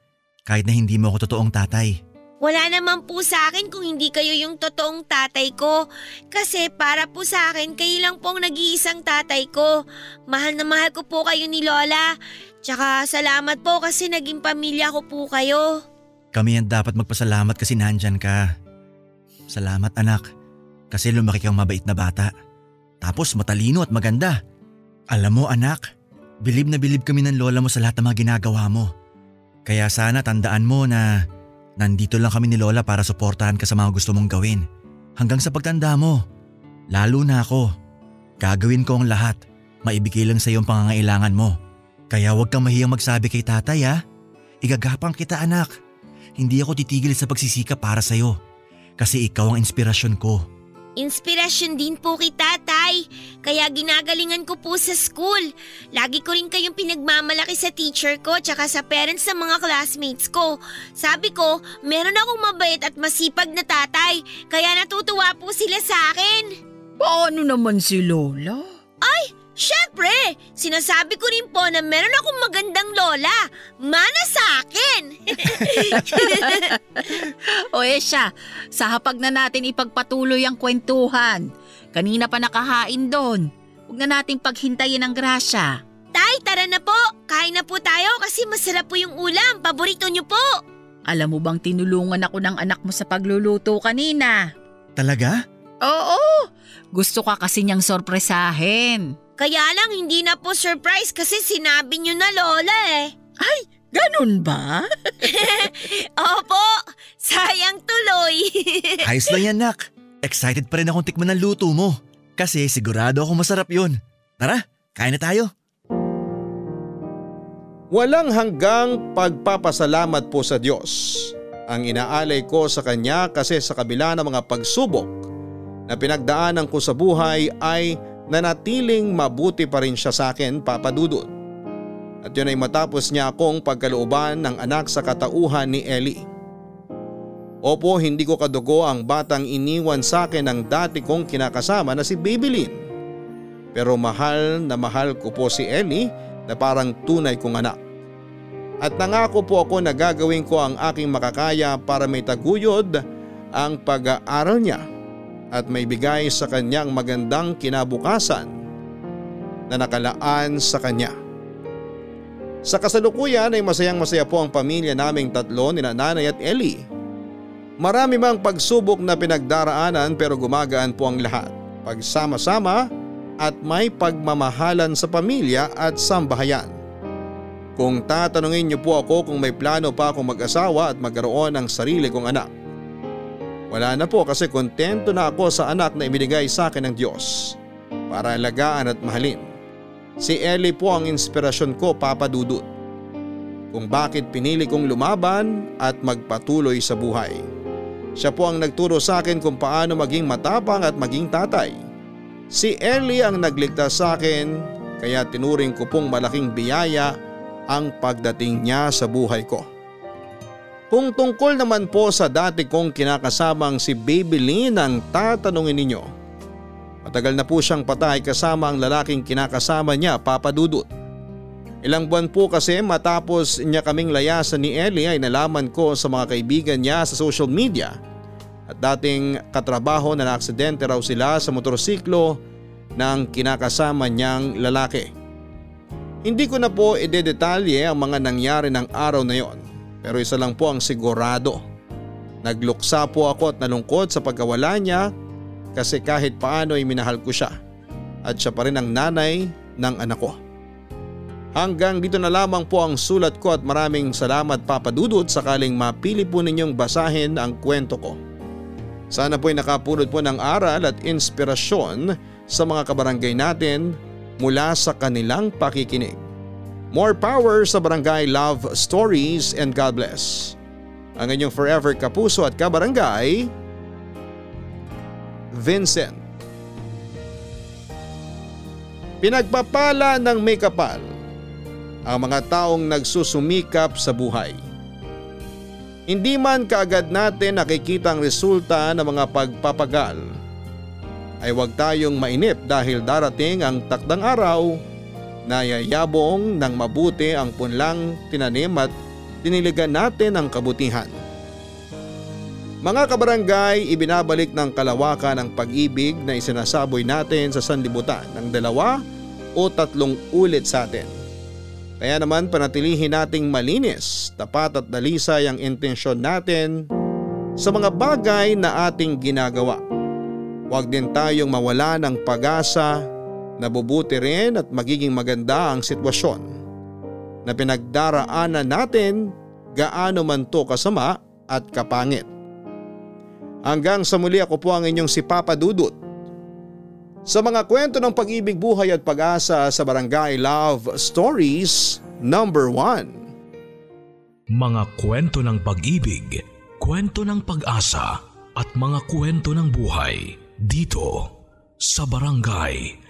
Kahit na hindi mo ako totoong tatay. Wala naman po sa akin kung hindi kayo yung totoong tatay ko. Kasi para po sa akin, kayo lang pong nag-iisang tatay ko. Mahal na mahal ko po kayo ni Lola. Tsaka salamat po kasi naging pamilya ko po kayo. Kami ang dapat magpasalamat kasi nandyan ka. Salamat anak. Kasi lumaki kang mabait na bata. Tapos matalino at maganda. Alam mo anak, bilib na bilib kami ng lola mo sa lahat ng mga ginagawa mo. Kaya sana tandaan mo na nandito lang kami ni lola para suportahan ka sa mga gusto mong gawin. Hanggang sa pagtanda mo. Lalo na ako. Gagawin ko ang lahat. Maibigay lang sa iyo ang pangangailangan mo. Kaya huwag kang mahiyang magsabi kay tatay ha. Igagapang kita anak. Hindi ako titigil sa pagsisikap para sa iyo. Kasi ikaw ang inspirasyon ko. Inspirasyon din po kay tatay. Kaya ginagalingan ko po sa school. Lagi ko rin kayong pinagmamalaki sa teacher ko tsaka sa parents sa mga classmates ko. Sabi ko, meron akong mabait at masipag na tatay. Kaya natutuwa po sila sa akin. Paano naman si Lola? Ay, syempre! Sinasabi ko rin po na meron akong magandang lola. Mana sa akin! O Esya, sa hapag na natin ipagpatuloy ang kwentuhan. Kanina pa nakahain doon. Huwag na nating paghintayin ang grasya. Tay, tara na po. Kain na po tayo kasi masarap po yung ulam. Paborito niyo po. Alam mo bang tinulungan ako ng anak mo sa pagluluto kanina? Talaga? Oo, gusto ka kasi niyang sorpresahin. Kaya lang hindi na po surprise kasi sinabi niyo na lola eh. Ganun ba? Opo, sayang tuloy. Ayos lang yan nak. Excited pa rin akong tikman ng luto mo. Kasi sigurado ako masarap yun. Tara, kain na tayo. Walang hanggang pagpapasalamat po sa Diyos ang inaalay ko sa Kanya kasi sa kabila ng mga pagsubok na pinagdaanan ko sa buhay ay nanatiling mabuti pa rin siya sa akin papadudot. At yun ay matapos niya akong pagkalooban ng anak sa katauhan ni Ellie. Opo hindi ko kadugo ang batang iniwan sa akin ng dati kong kinakasama na si Babylin. Pero mahal na mahal ko po si Ellie na parang tunay kong anak. At nangako po ako na gagawin ko ang aking makakaya para may taguyod ang pag-aaral niya at may bigay sa kanyang magandang kinabukasan na nakalaan sa kanya. Sa kasalukuyan ay masayang masaya po ang pamilya naming tatlo ni Nanay at Ellie. Marami mang pagsubok na pinagdaraanan pero gumagaan po ang lahat. Pagsama-sama at may pagmamahalan sa pamilya at sambahayan. Kung tatanungin niyo po ako kung may plano pa akong mag-asawa at magkaroon ng sarili kong anak. Wala na po kasi kontento na ako sa anak na ibinigay sa akin ng Diyos para alagaan at mahalin. Si Ellie po ang inspirasyon ko papadudot. Kung bakit pinili kong lumaban at magpatuloy sa buhay. Siya po ang nagturo sa akin kung paano maging matapang at maging tatay. Si Ellie ang nagligtas sa akin kaya tinuring ko pong malaking biyaya ang pagdating niya sa buhay ko. Kung tungkol naman po sa dati kong kinakasamang si Baby Lynn ang tatanungin ninyo. Matagal na po siyang patay kasama ang lalaking kinakasama niya papadudot. Ilang buwan po kasi matapos niya kaming layasan ni Ellie ay nalaman ko sa mga kaibigan niya sa social media at dating katrabaho na naaksidente raw sila sa motorsiklo ng kinakasama niyang lalaki. Hindi ko na po idedetalye ang mga nangyari ng araw na yon pero isa lang po ang sigurado. Nagluksa po ako at nalungkot sa pagkawala niya kasi kahit paano ay minahal ko siya at siya pa rin ang nanay ng anak ko. Hanggang dito na lamang po ang sulat ko at maraming salamat papadudot sakaling mapili po ninyong basahin ang kwento ko. Sana po ay nakapulot po ng aral at inspirasyon sa mga kabarangay natin mula sa kanilang pakikinig. More power sa Barangay Love Stories and God bless. Ang inyong forever kapuso at kabarangay, Vincent. Pinagpapala ng may kapal ang mga taong nagsusumikap sa buhay. Hindi man kaagad natin nakikita ang resulta ng mga pagpapagal ay huwag tayong mainip dahil darating ang takdang araw na yayabong ng mabuti ang punlang tinanim at diniligan natin ang kabutihan. Mga kabarangay, ibinabalik ng kalawakan ng pag-ibig na isinasaboy natin sa sanlibutan ng dalawa o tatlong ulit sa atin. Kaya naman panatilihin nating malinis, tapat at dalisay ang intensyon natin sa mga bagay na ating ginagawa. Huwag din tayong mawala ng pag-asa na bubuti rin at magiging maganda ang sitwasyon na pinagdaraanan natin gaano man to kasama at kapangit. Hanggang sa muli ako po ang inyong si Papa Dudut. Sa mga kwento ng pag-ibig, buhay at pag-asa sa Barangay Love Stories number 1. Mga kwento ng pag-ibig, kwento ng pag-asa at mga kwento ng buhay dito sa Barangay